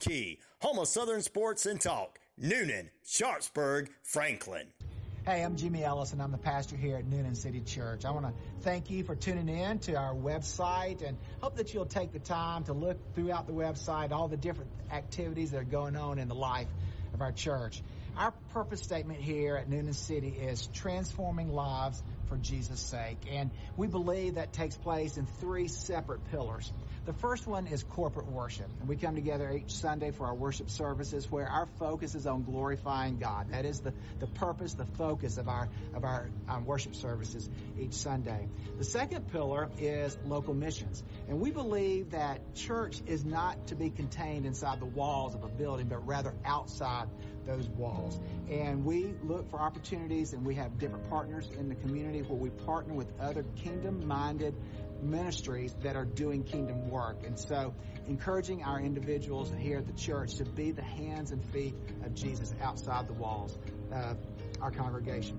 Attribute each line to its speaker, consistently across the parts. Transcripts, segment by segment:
Speaker 1: Key, home of Southern Sports and Talk. Newnan, Sharpsburg, Franklin.
Speaker 2: Hey, I'm Jimmy Ellison. I'm the pastor here at Newnan City Church. I want to thank you for tuning in to our website and hope that you'll take the time to look throughout the website, all the different activities that are going on in the life of our church. Our purpose statement here at Newnan City is transforming lives for Jesus' sake. And we believe that takes place in three separate pillars. The first one is corporate worship. And we come together each Sunday for our worship services where our focus is on glorifying God. That is the, the purpose, the focus of our of our um, worship services each Sunday. The second pillar is local missions. And we believe that church is not to be contained inside the walls of a building, but rather outside those walls. And we look for opportunities and we have different partners in the community where we partner with other kingdom minded ministries that are doing kingdom work. And so, encouraging our individuals here at the church to be the hands and feet of Jesus outside the walls of our congregation.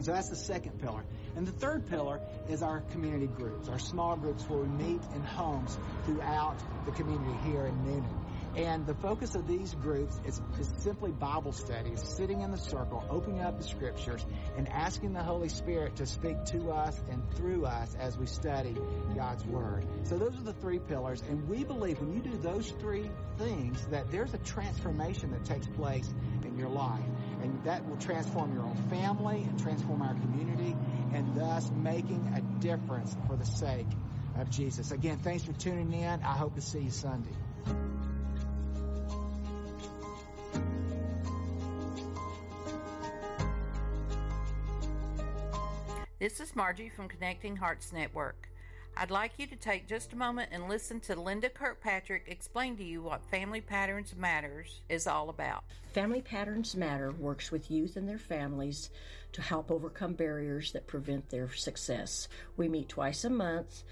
Speaker 2: So that's the second pillar. And the third pillar is our community groups, our small groups where we meet in homes throughout the community here in Newnan. And the focus of these groups is, is simply Bible studies, sitting in the circle, opening up the scriptures, and asking the Holy Spirit to speak to us and through us as we study God's Word. So those are the three pillars. And we believe when you do those three things, that there's a transformation that takes place in your life. And that will transform your own family and transform our community, and thus making a difference for the sake of Jesus. Again, thanks for tuning in. I hope to see you Sunday.
Speaker 3: This is Margie from Connecting Hearts Network. I'd like you to take just a moment and listen to Linda Kirkpatrick explain to you what Family Patterns Matters is all about.
Speaker 4: Family Patterns Matter works with youth and their families to help overcome barriers that prevent their success. We meet twice a month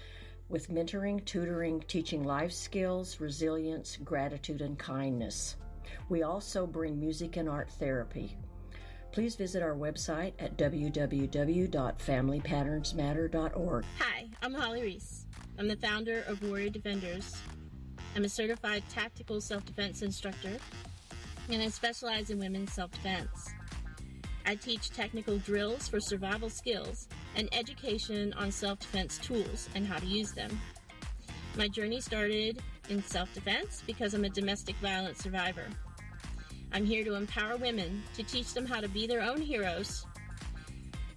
Speaker 4: with mentoring, tutoring, teaching life skills, resilience, gratitude, and kindness. We also bring music and art therapy please visit our website at www.familypatternsmatter.org.
Speaker 5: Hi, I'm Holly Reese. I'm the founder of Warrior Defenders. I'm a certified tactical self defense instructor, and I specialize in women's self defense. I teach technical drills for survival skills and education on self defense tools and how to use them. My journey started in self defense because I'm a domestic violence survivor. I'm here to empower women, to teach them how to be their own heroes,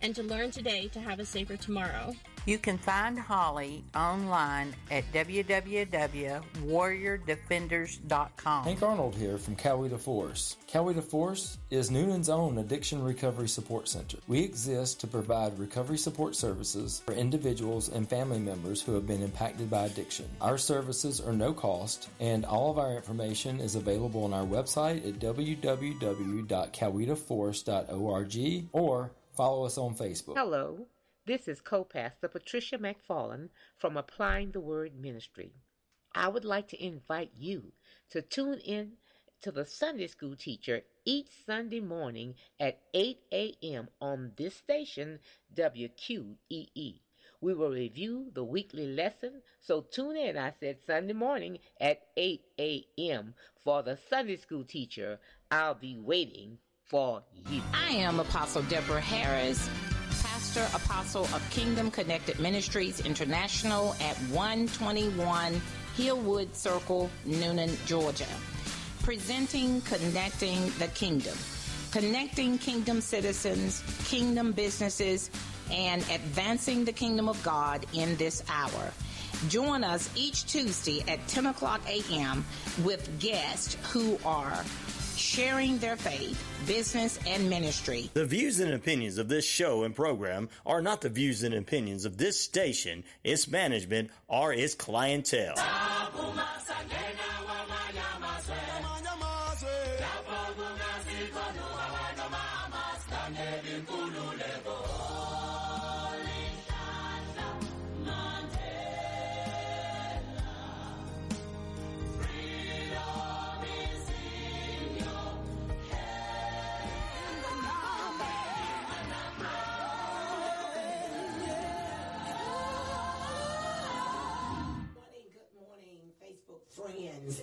Speaker 5: and to learn today to have a safer tomorrow.
Speaker 3: You can find Holly online at www.warriordefenders.com.
Speaker 6: Hank Arnold here from Coweta Force. Coweta Force is Newnan's own addiction recovery support center. We exist to provide recovery support services for individuals and family members who have been impacted by addiction. Our services are no cost, and all of our information is available on our website at www.cowetaforce.org or follow us on Facebook.
Speaker 7: Hello. This is co-pastor Patricia McFarland from Applying the Word Ministry. I would like to invite you to tune in to the Sunday school teacher each Sunday morning at 8 a.m. on this station, WQEE. We will review the weekly lesson, so tune in, I said, Sunday morning at 8 a.m. for the Sunday school teacher. I'll be waiting for you.
Speaker 8: I am Apostle Deborah Harris, pastor apostle of Kingdom Connected Ministries International at 121 Hillwood Circle, Newnan, Georgia. Presenting Connecting the Kingdom. Connecting kingdom citizens, kingdom businesses, and advancing the kingdom of God in this hour. Join us each Tuesday at 10 o'clock a.m. with guests who are sharing their faith, business, and ministry.
Speaker 1: The views and opinions of this show and program are not the views and opinions of this station, its management, or its clientele.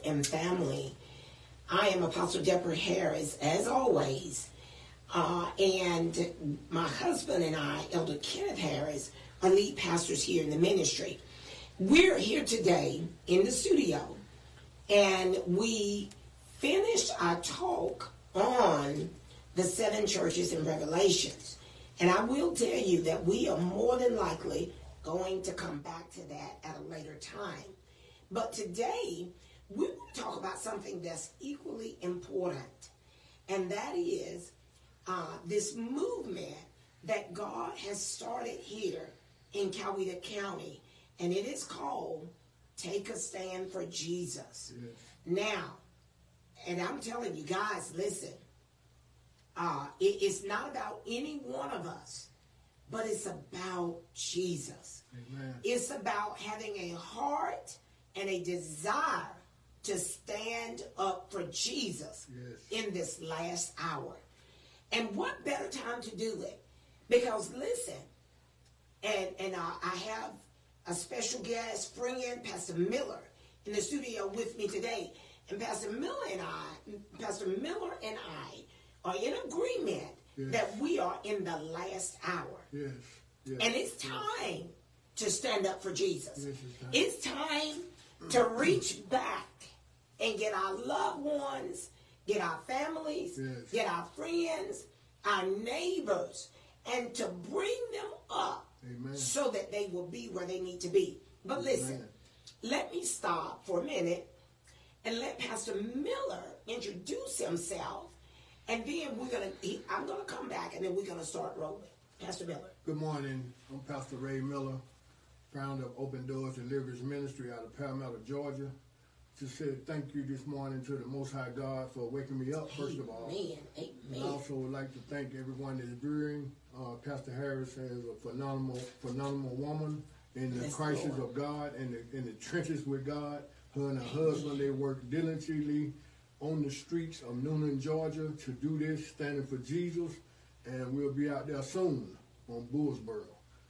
Speaker 9: And family. I am Apostle Deborah Harris, as always. Uh, and my husband and I, Elder Kenneth Harris, are lead pastors here in the ministry. We're here today in the studio, and we finished our talk on the seven churches in Revelations. And I will tell you that we are more than likely going to come back to that at a later time. But today, we're going to talk about something that's equally important, and that is uh, this movement that God has started here in Coweta County, and it is called Take a Stand for Jesus. Yes. Now, and I'm telling you guys, listen, uh, it, it's not about any one of us, but it's about Jesus. Amen. It's about having a heart and a desire to stand up for Jesus yes. in this last hour. And what better time to do it? Because listen, and and uh, I have a special guest, friend, Pastor Miller, in the studio with me today. And Pastor Miller and I, Pastor Miller and I are in agreement yes. that we are in the last hour. Yes. yes. And it's time to stand up for Jesus. It's time. it's time to reach back and get our loved ones, get our families, yes. get our friends, our neighbors, and to bring them up Amen. so that they will be where they need to be. But Amen. listen, let me stop for a minute and let Pastor Miller introduce himself, and then we're gonna. He, I'm gonna come back, and then we're gonna start rolling. Pastor Miller.
Speaker 10: Good morning. I'm Pastor Ray Miller, founder of Open Doors Deliverance Ministry out of Palmetto, Georgia to say thank you this morning to the Most High God for waking me up, first of all.
Speaker 9: Amen. Amen.
Speaker 10: I also would like to thank everyone that's viewing. Uh, Pastor Harris is a phenomenal, phenomenal woman in the crisis Lord. of God and in, in the trenches with God. Her and her Amen. husband, they work diligently on the streets of Newnan, Georgia to do this, standing for Jesus. And we'll be out there soon on Bullsboro.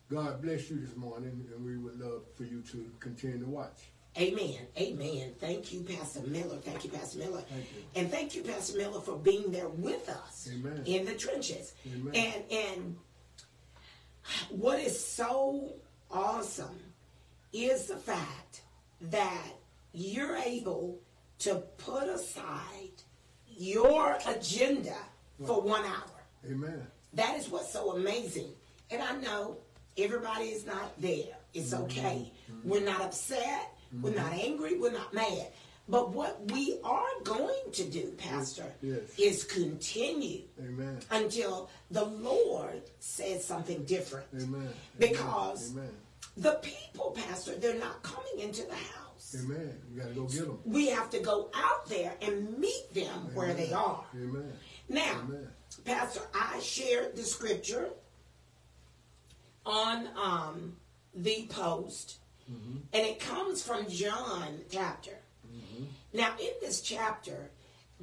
Speaker 10: God bless you this morning, and we would love for you to continue to watch.
Speaker 9: Amen. Amen. Thank you, Pastor Miller. Thank you, Pastor Miller. Thank you. And thank you, Pastor Miller, for being there with us Amen. in the trenches. Amen. And and what is so awesome is the fact that you're able to put aside your agenda for one hour.
Speaker 10: Amen.
Speaker 9: That is what's so amazing. And I know everybody is not there. It's mm-hmm. okay. Mm-hmm. We're not upset. Mm-hmm. We're not angry. We're not mad. But what we are going to do, Pastor, yes. Yes. is continue
Speaker 10: Amen.
Speaker 9: until the Lord says something different.
Speaker 10: Amen.
Speaker 9: Because Amen. the people, Pastor, they're not coming into the house.
Speaker 10: Amen. You got to go get them.
Speaker 9: We have to go out there and meet them Amen. where they are.
Speaker 10: Amen.
Speaker 9: Now, Amen. Pastor, I shared the scripture on um, the post Mm-hmm. And it comes from John chapter. Mm-hmm. Now, in this chapter,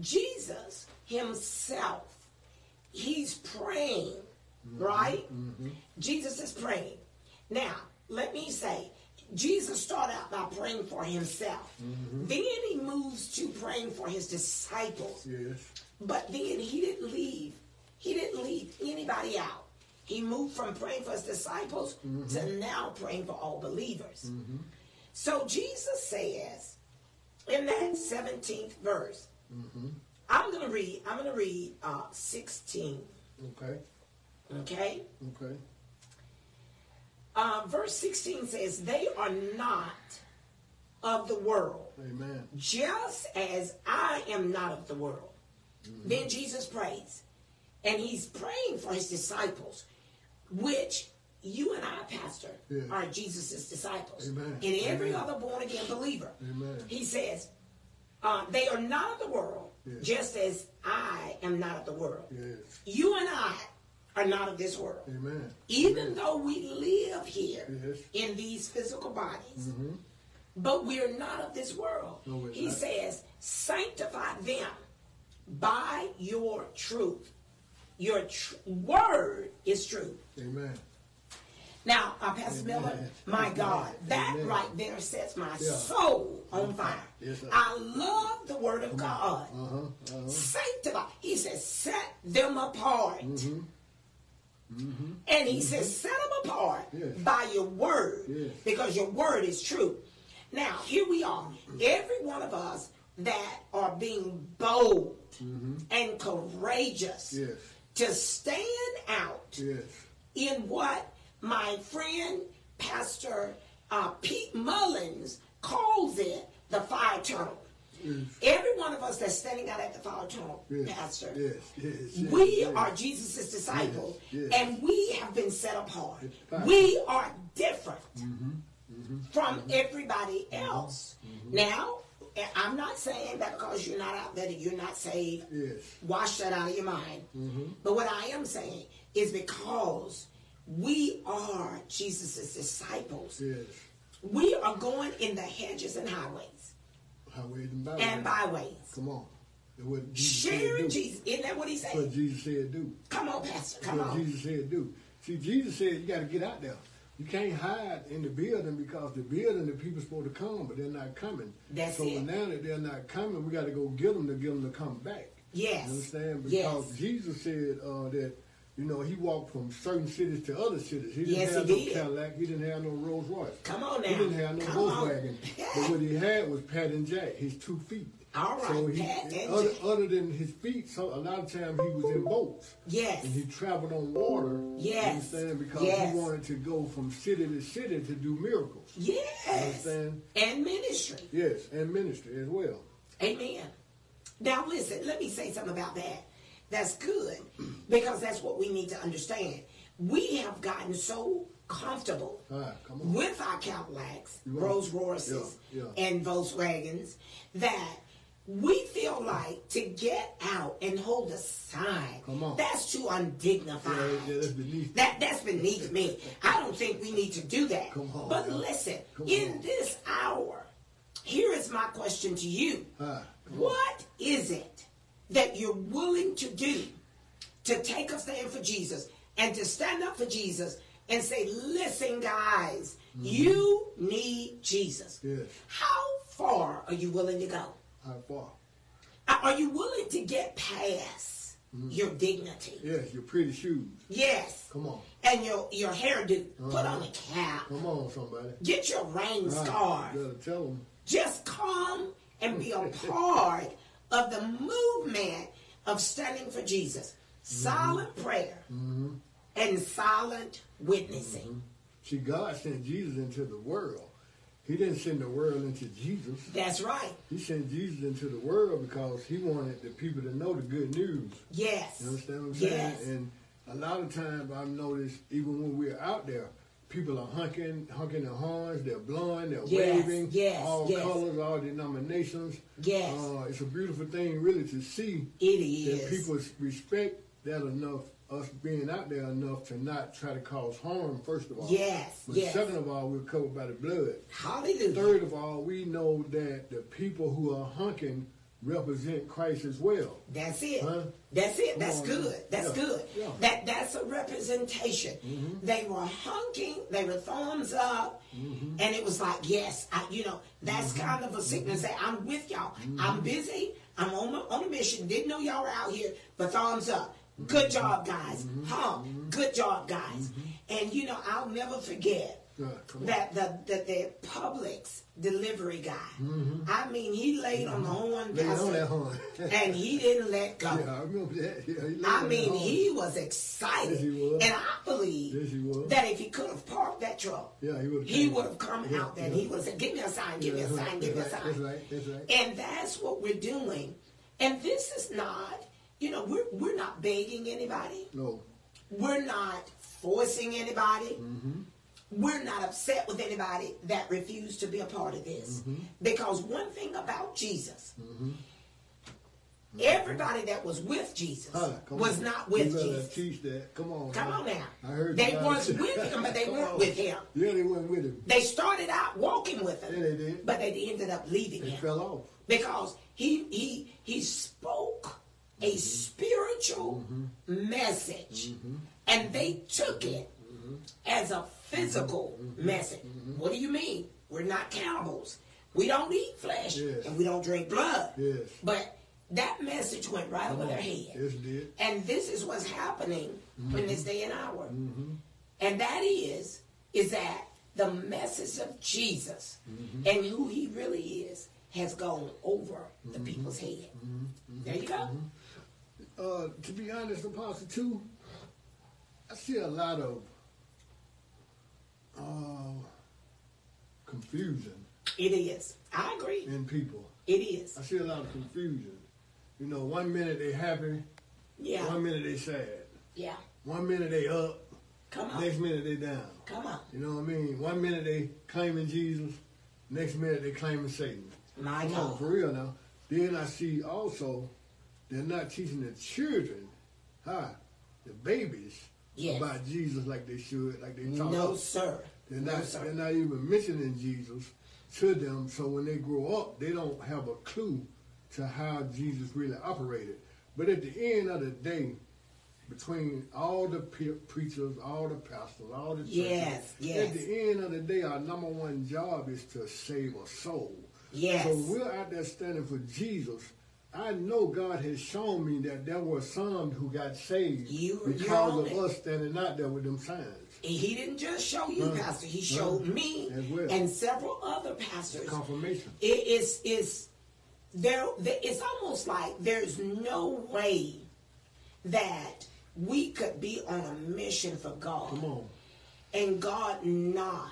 Speaker 9: Jesus himself, he's praying, right? Jesus is praying. Now, let me say, Jesus started out by praying for himself. Then he moves to praying for his disciples.
Speaker 10: Yes.
Speaker 9: But then he didn't leave. He didn't leave anybody out. He moved from praying for his disciples to now praying for all believers. So Jesus says in that 17th verse, I'm gonna read, I'm gonna read uh 16.
Speaker 10: Okay.
Speaker 9: Okay?
Speaker 10: Okay.
Speaker 9: Uh, verse 16 says, They are not of the world,
Speaker 10: Amen.
Speaker 9: just as I am not of the world. Then Jesus prays. And he's praying for his disciples, which you and I, Pastor,
Speaker 10: Yeah.
Speaker 9: are Jesus' disciples.
Speaker 10: Amen.
Speaker 9: And every
Speaker 10: Amen.
Speaker 9: other born again believer.
Speaker 10: Amen.
Speaker 9: He says, uh, They are not of the world,
Speaker 10: Yes.
Speaker 9: just as I am not of the world.
Speaker 10: Yes.
Speaker 9: You and I are not of this world.
Speaker 10: Amen.
Speaker 9: Even though we live here
Speaker 10: Yes.
Speaker 9: in these physical bodies,
Speaker 10: Mm-hmm.
Speaker 9: but we're not of this world.
Speaker 10: No,
Speaker 9: he
Speaker 10: not.
Speaker 9: says, sanctify them by your truth. Your tr- word is true.
Speaker 10: Amen.
Speaker 9: Now, uh, Pastor
Speaker 10: Amen.
Speaker 9: Miller, my God, that
Speaker 10: Amen.
Speaker 9: right there sets my
Speaker 10: Yeah.
Speaker 9: soul on fire.
Speaker 10: Yes.
Speaker 9: I love the word of God.
Speaker 10: Uh huh. Uh huh.
Speaker 9: Sanctify. He says, set them apart.
Speaker 10: Mm-hmm.
Speaker 9: And he says, set them apart
Speaker 10: Yes.
Speaker 9: by your word
Speaker 10: Yes.
Speaker 9: because your word is true. Now, here we are. Every one of us that are being bold and courageous
Speaker 10: Mm-hmm.
Speaker 9: To stand out
Speaker 10: Yes.
Speaker 9: in what my friend Pastor uh, Pete Mullins calls it the fire tunnel. Every one of us that's standing out at the fire tunnel,
Speaker 10: Yes.
Speaker 9: Pastor,
Speaker 10: Yes. Yes. yes,
Speaker 9: we
Speaker 10: yes.
Speaker 9: are Jesus' disciples,
Speaker 10: Yes, yes.
Speaker 9: and we have been set apart. We are different
Speaker 10: Mm-hmm.
Speaker 9: from everybody else. Now, eh, I'm not saying that because you're not out there that you're not saved.
Speaker 10: Yes.
Speaker 9: Wash that out of your mind. But what I am saying is because we are Jesus' disciples,
Speaker 10: Yes.
Speaker 9: we are going in the hedges and highways
Speaker 10: Highways and byways.
Speaker 9: and byways.
Speaker 10: Come on. Jesus
Speaker 9: Sharing
Speaker 10: said.
Speaker 9: Jesus. Isn't that what he
Speaker 10: That's what? Jesus said do.
Speaker 9: Come on, Pastor. Come
Speaker 10: what
Speaker 9: on.
Speaker 10: Jesus said do. See, Jesus said you got to get out there. You can't hide in the building because the building, the people supposed to come, but they're not coming.
Speaker 9: That's
Speaker 10: so
Speaker 9: it.
Speaker 10: now that they're not coming, we got to go get them to get them to come back.
Speaker 9: Yes.
Speaker 10: You understand? Because
Speaker 9: Yes.
Speaker 10: Jesus said uh, that, you know, he walked from certain cities to other cities. He didn't
Speaker 9: Yes,
Speaker 10: have
Speaker 9: he
Speaker 10: no
Speaker 9: did.
Speaker 10: Cadillac. He didn't have no Rolls Royce.
Speaker 9: Come on now.
Speaker 10: He didn't have no
Speaker 9: Come.
Speaker 10: Volkswagen. but what he had was Pat and Jack, his two feet.
Speaker 9: All right,
Speaker 10: So he, other, other than his feet, so a lot of times he was in boats.
Speaker 9: Yes.
Speaker 10: And he traveled on water.
Speaker 9: Yes.
Speaker 10: You understand? Because
Speaker 9: Yes.
Speaker 10: he wanted to go from city to city to do miracles.
Speaker 9: Yes.
Speaker 10: Understand?
Speaker 9: And ministry.
Speaker 10: Yes, and ministry as well.
Speaker 9: Amen. Now listen, let me say something about that. That's good because that's what we need to understand. We have gotten so comfortable
Speaker 10: right, come on.
Speaker 9: with our Cadillacs, Rolls Royces,
Speaker 10: Yeah, yeah.
Speaker 9: and Volkswagens that we feel like to get out and hold a sign.
Speaker 10: Come on.
Speaker 9: That's too undignified.
Speaker 10: Yeah, yeah, that's beneath.
Speaker 9: That that's beneath me. I don't think we need to do that.
Speaker 10: Come on,
Speaker 9: but
Speaker 10: yeah.
Speaker 9: listen,
Speaker 10: Come
Speaker 9: in
Speaker 10: on.
Speaker 9: this hour, here is my question to you.
Speaker 10: On.
Speaker 9: What is it that you're willing to do to take a stand for Jesus and to stand up for Jesus and say, listen, guys, mm-hmm. you need Jesus?
Speaker 10: Yes.
Speaker 9: How far are you willing to go?
Speaker 10: How far?
Speaker 9: Are are you willing to get past mm-hmm. your dignity?
Speaker 10: Yes, your pretty shoes.
Speaker 9: Yes.
Speaker 10: Come on.
Speaker 9: And your, your hairdo. Uh-huh. Put
Speaker 10: Uh-huh.
Speaker 9: on a cap.
Speaker 10: Come on, somebody.
Speaker 9: Get your rain
Speaker 10: Right.
Speaker 9: scarf.
Speaker 10: You gotta tell them.
Speaker 9: Just come and be a part of the movement of standing for Jesus. Mm-hmm. Silent prayer mm-hmm. and silent witnessing.
Speaker 10: See, God sent Jesus into the world. He didn't send the world into Jesus.
Speaker 9: That's right.
Speaker 10: He sent Jesus into the world because he wanted the people to know the good news.
Speaker 9: Yes.
Speaker 10: You understand what I'm saying?
Speaker 9: Yes.
Speaker 10: And a lot of times I've noticed, even when we're out there, people are honking, honking their horns, they're blowing, they're
Speaker 9: Yes,
Speaker 10: waving,
Speaker 9: yes,
Speaker 10: all
Speaker 9: yes.
Speaker 10: colors, all denominations.
Speaker 9: Yes.
Speaker 10: Uh, it's a beautiful thing, really, to see
Speaker 9: It is.
Speaker 10: that people respect that enough, us being out there enough to not try to cause harm, first of all.
Speaker 9: Yes,
Speaker 10: But
Speaker 9: yes.
Speaker 10: second of all, we're covered by the blood.
Speaker 9: Hallelujah.
Speaker 10: Third of all, we know that the people who are honking represent Christ as well.
Speaker 9: That's it.
Speaker 10: Huh?
Speaker 9: That's it.
Speaker 10: Come
Speaker 9: That's
Speaker 10: on,
Speaker 9: good.
Speaker 10: man.
Speaker 9: That's
Speaker 10: Yeah.
Speaker 9: good.
Speaker 10: Yeah.
Speaker 9: That that's a representation. Mm-hmm. They were honking. They were thumbs up, mm-hmm. and it was like, yes, I, you know, that's mm-hmm. kind of a signal. Say, I'm with y'all. I'm busy. I'm on a, on a mission. Didn't know y'all were out here, but thumbs up. Good job, guys. Huh? Good job, guys. And you know, I'll never forget that the the, the Publix delivery guy. Mm-hmm. I mean, he laid on the horn,
Speaker 10: Laid on
Speaker 9: Pastor,
Speaker 10: that horn.
Speaker 9: and he didn't let go.
Speaker 10: Yeah, I remember that. Yeah,
Speaker 9: I mean, he was excited,
Speaker 10: Yes, he was.
Speaker 9: and I believe
Speaker 10: Yes,
Speaker 9: that if he could have parked that truck,
Speaker 10: Yeah, he would.
Speaker 9: he would have come
Speaker 10: Yeah,
Speaker 9: out there. and. He would have said, "Give me a sign, give me a sign, give me a sign."
Speaker 10: That's right. That's right.
Speaker 9: And that's what we're doing. And this is not, you know, we're we're not begging anybody.
Speaker 10: No.
Speaker 9: We're not forcing anybody.
Speaker 10: Mm-hmm.
Speaker 9: We're not upset with anybody that refused to be a part of this.
Speaker 10: Mm-hmm.
Speaker 9: Because one thing about Jesus, everybody that was with Jesus
Speaker 10: Huh,
Speaker 9: was
Speaker 10: on.
Speaker 9: not with
Speaker 10: better
Speaker 9: Jesus.
Speaker 10: Teach that. Come on.
Speaker 9: Come
Speaker 10: man.
Speaker 9: on now.
Speaker 10: I heard
Speaker 9: They was with him, but they weren't
Speaker 10: on.
Speaker 9: with him.
Speaker 10: Yeah, they weren't with him.
Speaker 9: They started out walking with him,
Speaker 10: Yeah, they did.
Speaker 9: but they ended up leaving
Speaker 10: They
Speaker 9: him
Speaker 10: fell off.
Speaker 9: because he he he spoke a spiritual message, and they took it as a physical message. What do you mean? We're not cannibals. We don't eat flesh,
Speaker 10: Yes.
Speaker 9: and we don't drink blood.
Speaker 10: Yes.
Speaker 9: But that message went right over their head.
Speaker 10: Yes, did.
Speaker 9: And this is what's happening in this day and hour.
Speaker 10: Mm-hmm.
Speaker 9: And that is, is that the message of Jesus and who he really is has gone over the people's head. There you go.
Speaker 10: Uh, to be honest, Apostle, too, I see a lot of uh, confusion
Speaker 9: It is. I agree.
Speaker 10: in people.
Speaker 9: It is.
Speaker 10: I see a lot of confusion. You know, one minute they happy,
Speaker 9: Yeah.
Speaker 10: one minute they sad.
Speaker 9: Yeah.
Speaker 10: One minute they up,
Speaker 9: Come on.
Speaker 10: next minute they down.
Speaker 9: Come on.
Speaker 10: You know what I mean? One minute they claiming Jesus, next minute they claiming Satan.
Speaker 9: My
Speaker 10: Come on,
Speaker 9: God.
Speaker 10: for real now. Then I see also they're not teaching the children, huh, the babies,
Speaker 9: Yes.
Speaker 10: about Jesus like they should, like they talk.
Speaker 9: No, sir.
Speaker 10: They're
Speaker 9: No,
Speaker 10: not.
Speaker 9: sir.
Speaker 10: they're not even mentioning Jesus to them. So when they grow up, they don't have a clue to how Jesus really operated. But at the end of the day, between all the pe- preachers, all the pastors, all the churches,
Speaker 9: Yes, yes.
Speaker 10: at the end of the day, our number one job is to save a soul.
Speaker 9: Yes.
Speaker 10: So we're out there standing for Jesus. I know God has shown me that there were some who got saved
Speaker 9: You-
Speaker 10: because of
Speaker 9: it.
Speaker 10: us standing out there with them signs.
Speaker 9: And he didn't just show you, Pastor. He showed me
Speaker 10: well.
Speaker 9: and several other pastors.
Speaker 10: Confirmation.
Speaker 9: It is is there. It's almost like there's no way that we could be on a mission for God
Speaker 10: Come on.
Speaker 9: and God not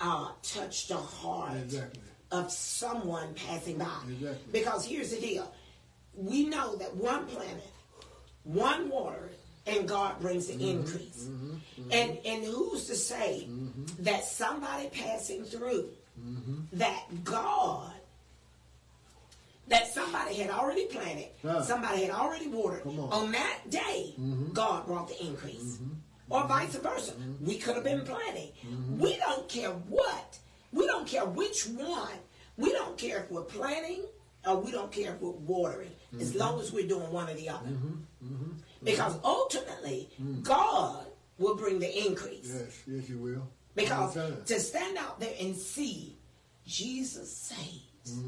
Speaker 9: uh, touch the heart
Speaker 10: Exactly.
Speaker 9: Of someone passing by.
Speaker 10: Exactly.
Speaker 9: Because here's the deal: we know that one planet, one water, and God brings the mm-hmm. increase. Mm-hmm. Mm-hmm. And and who's to say that somebody passing through that God that somebody had already planted,
Speaker 10: Ah.
Speaker 9: somebody had already watered.
Speaker 10: On.
Speaker 9: On that day, God brought the increase. Or vice versa. We could have been planting. We don't care what. We don't care which one. We don't care if we're planting or we don't care if we're watering. As long as we're doing one or the other. Because ultimately, God will bring the increase.
Speaker 10: Yes, yes, you will.
Speaker 9: Because
Speaker 10: All the time.
Speaker 9: to stand out there and see Jesus saves.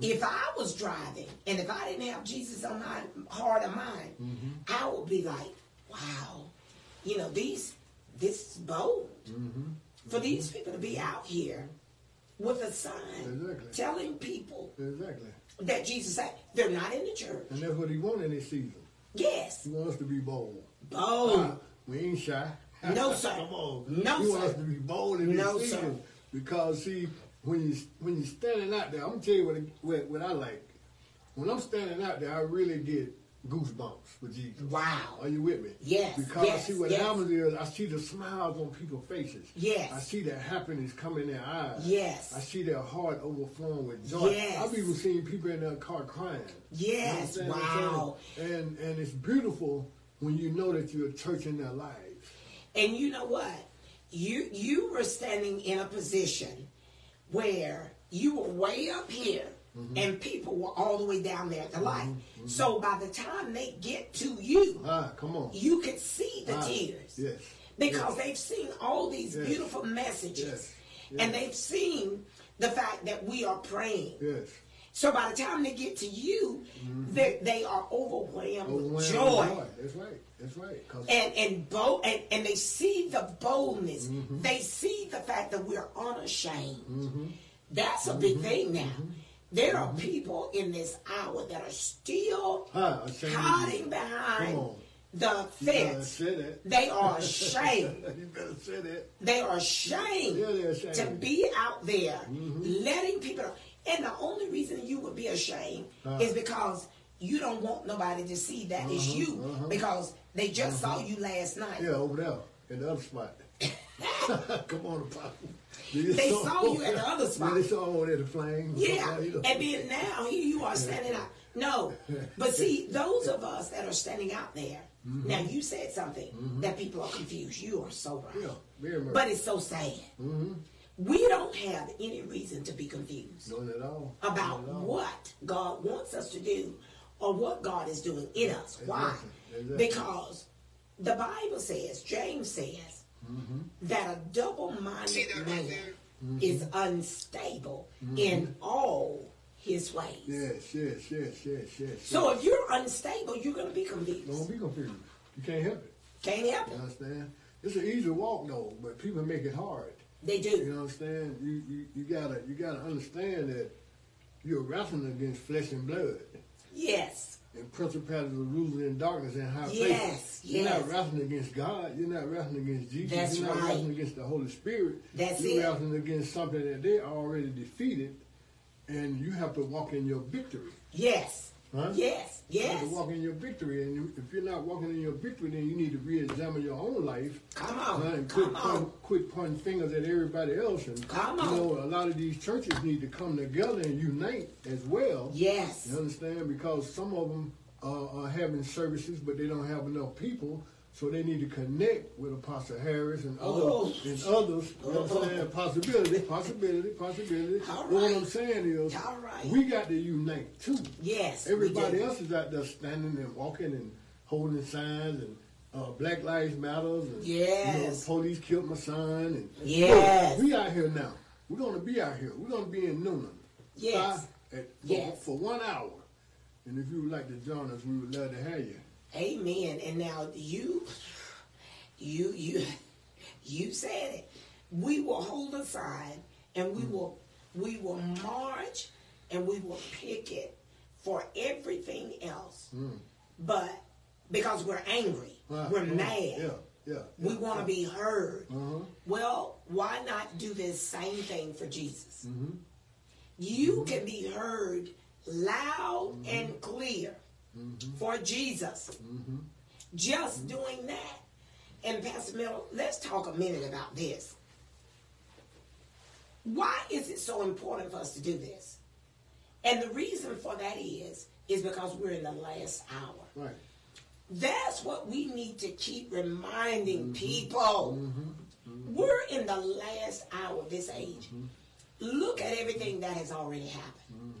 Speaker 9: If I was driving and if I didn't have Jesus on my heart or mind, I would be like, wow, you know, these this is bold. For these people to be out here with a sign
Speaker 10: Exactly.
Speaker 9: telling people
Speaker 10: Exactly.
Speaker 9: that Jesus said they're not in the church.
Speaker 10: And that's what he wants in this season.
Speaker 9: Yes,
Speaker 10: He wants us to be bold.
Speaker 9: bold.
Speaker 10: Ah, we ain't shy.
Speaker 9: No, sir.
Speaker 10: Come on.
Speaker 9: No,
Speaker 10: he wants us to be bold in
Speaker 9: No,
Speaker 10: this
Speaker 9: sir.
Speaker 10: season. Because see, when you when you're standing out there, I'm gonna tell you what, what what I like. When I'm standing out there, I really get goosebumps with Jesus.
Speaker 9: Wow.
Speaker 10: Are you with me?
Speaker 9: Yes,
Speaker 10: Because
Speaker 9: yes,
Speaker 10: see what
Speaker 9: yes.
Speaker 10: happens is I see the smiles on people's faces.
Speaker 9: Yes.
Speaker 10: I see that happiness come in their eyes.
Speaker 9: Yes.
Speaker 10: I see their heart overflowing with joy.
Speaker 9: Yes.
Speaker 10: I've even seen people in their car crying.
Speaker 9: Yes,
Speaker 10: You know what I'm saying?
Speaker 9: wow.
Speaker 10: And and it's beautiful when you know that you're touching their lives.
Speaker 9: And you know what? You you were standing in a position where you were way up here Mm-hmm. And people were all the way down there at the light. Mm-hmm. So by the time they get to you,
Speaker 10: ah, come on,
Speaker 9: you can see the ah, tears.
Speaker 10: Yes.
Speaker 9: Because yes. they've seen all these yes. beautiful messages. And they've seen the fact that we are praying.
Speaker 10: Yes.
Speaker 9: So by the time they get to you, mm-hmm. they are overwhelmed, overwhelmed with joy. joy.
Speaker 10: That's right. That's right.
Speaker 9: And and, bo- and and they see the boldness. Mm-hmm. They see the fact that we're unashamed. Mm-hmm. That's a big mm-hmm. thing now. Mm-hmm. There are mm-hmm. people in this hour that are still hiding behind the fence. They are ashamed.
Speaker 10: you better say that.
Speaker 9: They are ashamed,
Speaker 10: yeah, ashamed.
Speaker 9: to be out there letting people. And the only reason you would be ashamed uh, is because you don't want nobody to see that uh-huh, it's you uh-huh. because they just uh-huh. saw you last night.
Speaker 10: Yeah, over there in the other spot. Come on, Papa.
Speaker 9: They saw, you at the other spot.
Speaker 10: they saw one at the flame.
Speaker 9: Yeah, and then now here you are standing out. No, but see, those of us that are standing out there. Mm-hmm. Now you said something mm-hmm. that people are confused. You are so right. Yeah, but it's so sad. Mm-hmm. We don't have any reason to be confused
Speaker 10: at all.
Speaker 9: about what God wants us to do or what God is doing in us. Why? Exactly. Because the Bible says, James says, mm-hmm. that a double minded man mm-hmm. is unstable mm-hmm. in all his ways.
Speaker 10: Yes, yes, yes, yes, yes.
Speaker 9: So if you're unstable, you're going to be confused.
Speaker 10: Don't be confused. You can't help it.
Speaker 9: Can't help
Speaker 10: it. You understand? It's an easy walk though, but people make it hard.
Speaker 9: They do.
Speaker 10: You understand? You, you you gotta you gotta understand that you're wrestling against flesh and blood.
Speaker 9: Yes.
Speaker 10: And principalities are ruling in darkness and high
Speaker 9: yes, places. Yes.
Speaker 10: You're not wrestling against God. You're not wrestling against Jesus.
Speaker 9: That's
Speaker 10: you're not
Speaker 9: right.
Speaker 10: wrestling against the Holy Spirit.
Speaker 9: That's
Speaker 10: you're
Speaker 9: it.
Speaker 10: wrestling against something that they already defeated, and you have to walk in your victory.
Speaker 9: Yes. Huh? Yes, yes.
Speaker 10: You have to walk in your victory, and if you're not walking in your victory, then you need to re-examine your own life.
Speaker 9: Come on, huh?
Speaker 10: and
Speaker 9: quit,
Speaker 10: come on. quit pointing fingers at everybody else. And
Speaker 9: come on.
Speaker 10: You know, a lot of these churches need to come together and unite as well.
Speaker 9: Yes.
Speaker 10: You understand? Because some of them uh, are having services, but they don't have enough people. So they need to connect with Apostle Harris and other oh. and others. You oh. understand? Possibility, possibility, possibility. What I'm saying is,
Speaker 9: All right.
Speaker 10: we got to unite too.
Speaker 9: Yes.
Speaker 10: Everybody else is out there standing and walking and holding signs and uh, Black Lives Matters. And,
Speaker 9: yes.
Speaker 10: You know, police killed my son. And
Speaker 9: yes.
Speaker 10: we out here now. We're gonna be out here. We're gonna be in Newnan.
Speaker 9: Yes.
Speaker 10: At, for,
Speaker 9: yes.
Speaker 10: For one hour. And if you would like to join us, we would love to have you.
Speaker 9: Amen. And now you, you, you, you said it. We will hold aside and we mm. will, we will march and we will picket for everything else. Mm. But because we're angry, we're uh, mad.
Speaker 10: Yeah, yeah,
Speaker 9: we want to be heard. Uh-huh. Well, why not do this same thing for Jesus? Mm-hmm. You mm-hmm. can be heard loud mm-hmm. and clear mm-hmm. for Jesus. Mm-hmm. Just doing that. And Pastor Miller, let's talk a minute about this. Why is it so important for us to do this? And the reason for that is, is because we're in the last hour.
Speaker 10: Right.
Speaker 9: That's what we need to keep reminding mm-hmm. people. Mm-hmm. Mm-hmm. We're in the last hour of this age. Look at everything that has already happened.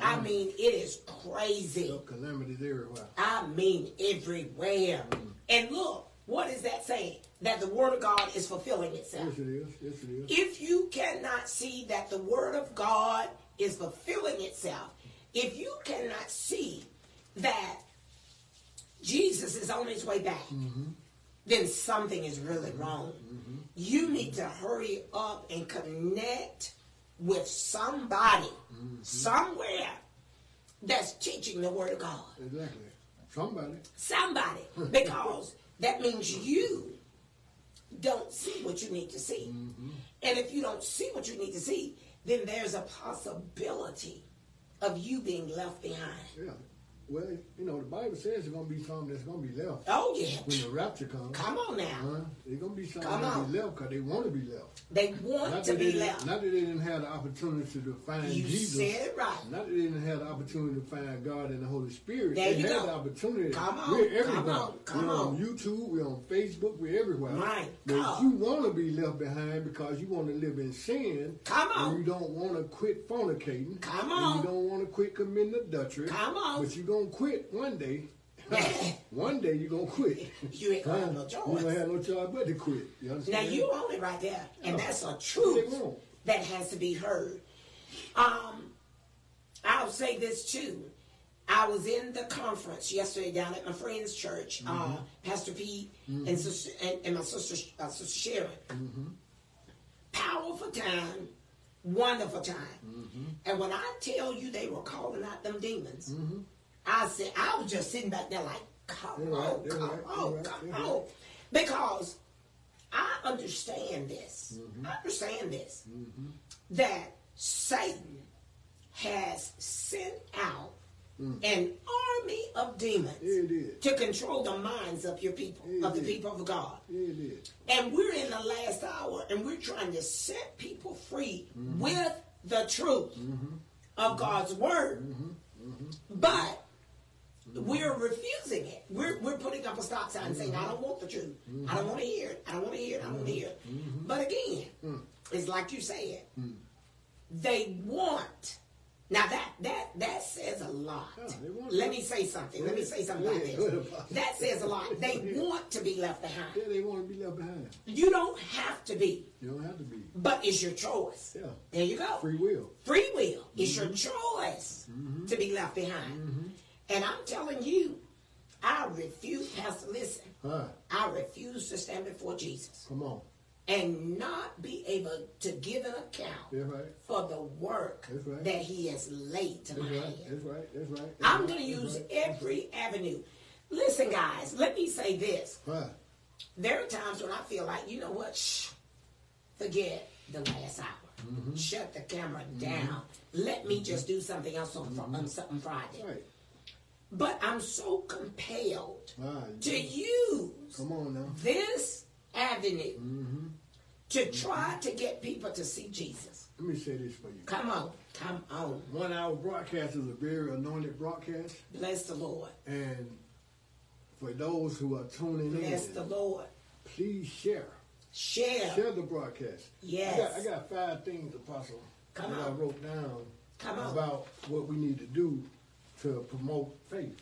Speaker 9: I mean, it is crazy.
Speaker 10: calamities everywhere.
Speaker 9: I mean, everywhere. Mm. And look, what is that saying? That the Word of God is fulfilling itself.
Speaker 10: Yes, it is. Yes, it is.
Speaker 9: If you cannot see that the Word of God is fulfilling itself, if you cannot see that Jesus is on his way back, mm-hmm. then something is really wrong. Mm-hmm. You need to hurry up and connect with somebody mm-hmm. somewhere that's teaching the word of God.
Speaker 10: Exactly. Somebody.
Speaker 9: Somebody. Because that means you don't see what you need to see. Mm-hmm. And if you don't see what you need to see, then there's a possibility of you being left behind.
Speaker 10: Yeah. Well, you know, the Bible says there's gonna be some that's gonna be left.
Speaker 9: Oh yeah.
Speaker 10: When the rapture comes.
Speaker 9: Come on now.
Speaker 10: Huh? There's gonna be some
Speaker 9: Come
Speaker 10: that be left because they want to be left.
Speaker 9: They want
Speaker 10: Not
Speaker 9: to be left.
Speaker 10: Not that they didn't have the opportunity to find
Speaker 9: You
Speaker 10: Jesus.
Speaker 9: said it right.
Speaker 10: Not that they didn't have the opportunity to find God and the Holy Spirit.
Speaker 9: There
Speaker 10: they
Speaker 9: you
Speaker 10: had
Speaker 9: go.
Speaker 10: the opportunity.
Speaker 9: Come on,
Speaker 10: We're
Speaker 9: come
Speaker 10: everywhere.
Speaker 9: on, come
Speaker 10: we're on.
Speaker 9: on.
Speaker 10: YouTube. We're on Facebook. We're everywhere.
Speaker 9: Right.
Speaker 10: But
Speaker 9: God.
Speaker 10: you want to be left behind because you want to live in sin,
Speaker 9: Come on.
Speaker 10: and you don't want to quit fornicating,
Speaker 9: Come
Speaker 10: and
Speaker 9: on.
Speaker 10: you don't want to quit committing adultery,
Speaker 9: Come on.
Speaker 10: but you're gonna quit one day. one day you're gonna quit.
Speaker 9: You ain't gonna have no
Speaker 10: You
Speaker 9: choice.
Speaker 10: don't have no choice but to quit. You
Speaker 9: Now
Speaker 10: understand?
Speaker 9: you own it right there, and
Speaker 10: Yeah.
Speaker 9: that's a truth that has to be heard. Um, I'll say this too. I was in the conference yesterday down at my friend's church, uh,
Speaker 10: Mm-hmm.
Speaker 9: Pastor Pete and, sister, and, and my sister, uh, sister Sharon.
Speaker 10: Mm-hmm.
Speaker 9: Powerful time, wonderful time.
Speaker 10: Mm-hmm.
Speaker 9: And when I tell you they were calling out them demons, I said I was just sitting back there like, come
Speaker 10: right,
Speaker 9: on, come
Speaker 10: right,
Speaker 9: on,
Speaker 10: right,
Speaker 9: come
Speaker 10: they're
Speaker 9: on, because I understand this.
Speaker 10: Mm-hmm.
Speaker 9: I understand this. That Satan has sent out an army of demons
Speaker 10: Mm. It
Speaker 9: to control the minds of your people,
Speaker 10: Yeah,
Speaker 9: of the
Speaker 10: it is.
Speaker 9: people of God.
Speaker 10: It.
Speaker 9: And we're in the last hour and we're trying to set people free
Speaker 10: Mm-hmm.
Speaker 9: with the truth of God's word.
Speaker 10: Mm-hmm.
Speaker 9: But we're refusing it. We're, we're putting up a stop sign saying, I don't want the truth. I don't want to hear it. I don't want to hear it. I don't want to hear it.
Speaker 10: Mm-hmm.
Speaker 9: But again, it's like you said.
Speaker 10: Mm.
Speaker 9: They want. Now that that that says a lot. Let me say something. Let me say something about
Speaker 10: ahead, go ahead,
Speaker 9: this. That says a lot. They want to be left behind.
Speaker 10: Yeah, they want to be left behind.
Speaker 9: You don't have to be,
Speaker 10: You don't have to be.
Speaker 9: but it's your choice.
Speaker 10: Yeah.
Speaker 9: There you go.
Speaker 10: Free will.
Speaker 9: Free will. It's your choice to be left behind. And I'm telling you, I refuse, Pastor, listen,
Speaker 10: Huh.
Speaker 9: I refuse to stand before Jesus
Speaker 10: Come on.
Speaker 9: and not be able to give an account
Speaker 10: right.
Speaker 9: for the work
Speaker 10: right.
Speaker 9: that he has laid to
Speaker 10: That's
Speaker 9: my
Speaker 10: right.
Speaker 9: hand.
Speaker 10: That's right. That's right.
Speaker 9: I'm
Speaker 10: That's
Speaker 9: going to use every avenue. Listen, guys, let me say this.
Speaker 10: Huh.
Speaker 9: There are times when I feel like, you know what? Shh, forget the last hour.
Speaker 10: Mm-hmm.
Speaker 9: Shut the camera mm-hmm. down. Let me mm-hmm. just do something else on, on um, something Friday.
Speaker 10: Right.
Speaker 9: But I'm so compelled
Speaker 10: Ah,
Speaker 9: to use
Speaker 10: Come on now.
Speaker 9: this avenue
Speaker 10: Mm-hmm.
Speaker 9: to try to get people to see Jesus.
Speaker 10: Let me say this for you.
Speaker 9: Come on, come on.
Speaker 10: One hour broadcast is a very anointed broadcast,
Speaker 9: Bless the Lord.
Speaker 10: and for those who are tuning
Speaker 9: Bless
Speaker 10: in,
Speaker 9: the Lord.
Speaker 10: please share.
Speaker 9: Share.
Speaker 10: Share the broadcast.
Speaker 9: Yes.
Speaker 10: I got, I got five things, Apostle,
Speaker 9: Come
Speaker 10: that I wrote down
Speaker 9: Come on.
Speaker 10: about what we need to do to promote faith.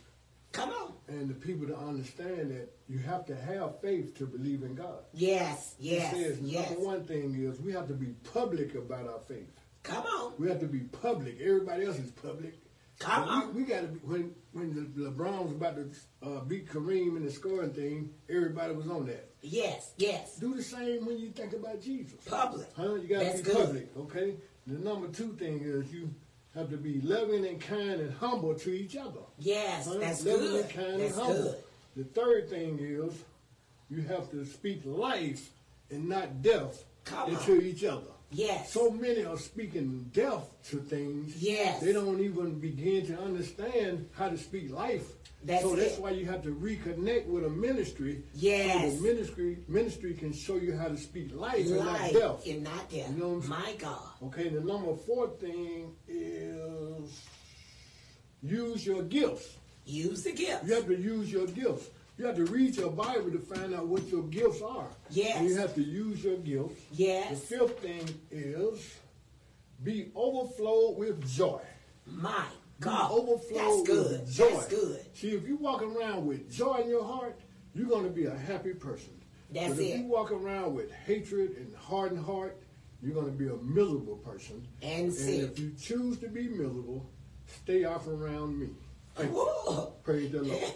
Speaker 9: Come on.
Speaker 10: And the people to understand that you have to have faith to believe in God.
Speaker 9: Yes, yes,
Speaker 10: it says
Speaker 9: yes.
Speaker 10: number one thing is we have to be public about our faith.
Speaker 9: Come on.
Speaker 10: We have to be public. Everybody else is public.
Speaker 9: Come on.
Speaker 10: We, we got to be when when the LeBron was about to uh, beat Kareem in the scoring thing. Everybody was on that.
Speaker 9: Yes, yes.
Speaker 10: Do the same when you think about Jesus.
Speaker 9: Public.
Speaker 10: Huh? You got to be
Speaker 9: good.
Speaker 10: public. Okay. The number two thing is you have to be loving and kind and humble to each other.
Speaker 9: Yes,
Speaker 10: Huh?
Speaker 9: that's
Speaker 10: loving
Speaker 9: good.
Speaker 10: and kind
Speaker 9: That's
Speaker 10: and humble.
Speaker 9: good.
Speaker 10: The third thing is you have to speak life and not death
Speaker 9: Come
Speaker 10: into
Speaker 9: on.
Speaker 10: each other.
Speaker 9: Yes.
Speaker 10: So many are speaking death to things.
Speaker 9: Yes.
Speaker 10: They don't even begin to understand how to speak life.
Speaker 9: That's
Speaker 10: so that's
Speaker 9: it.
Speaker 10: why you have to reconnect with a ministry.
Speaker 9: Yes.
Speaker 10: So the ministry ministry can show you how to speak life, and not
Speaker 9: Life
Speaker 10: death.
Speaker 9: and not death.
Speaker 10: You know what I'm
Speaker 9: My
Speaker 10: saying?
Speaker 9: God.
Speaker 10: Okay, the number four thing is use your gifts.
Speaker 9: Use the gift.
Speaker 10: You have to use your gifts. You have to read your Bible to find out what your gifts are.
Speaker 9: Yes.
Speaker 10: And you have to use your gifts.
Speaker 9: Yes.
Speaker 10: The fifth thing is be overflowed with joy.
Speaker 9: My
Speaker 10: Be
Speaker 9: God.
Speaker 10: overflowed
Speaker 9: That's good.
Speaker 10: with joy.
Speaker 9: That's good.
Speaker 10: See, if you walk around with joy in your heart, you're going to be a happy person.
Speaker 9: That's
Speaker 10: but if
Speaker 9: it.
Speaker 10: you walk around with hatred and hardened heart, you're going to be a miserable person.
Speaker 9: And
Speaker 10: and
Speaker 9: sick.
Speaker 10: if you choose to be miserable, stay off around me. Praise the Lord.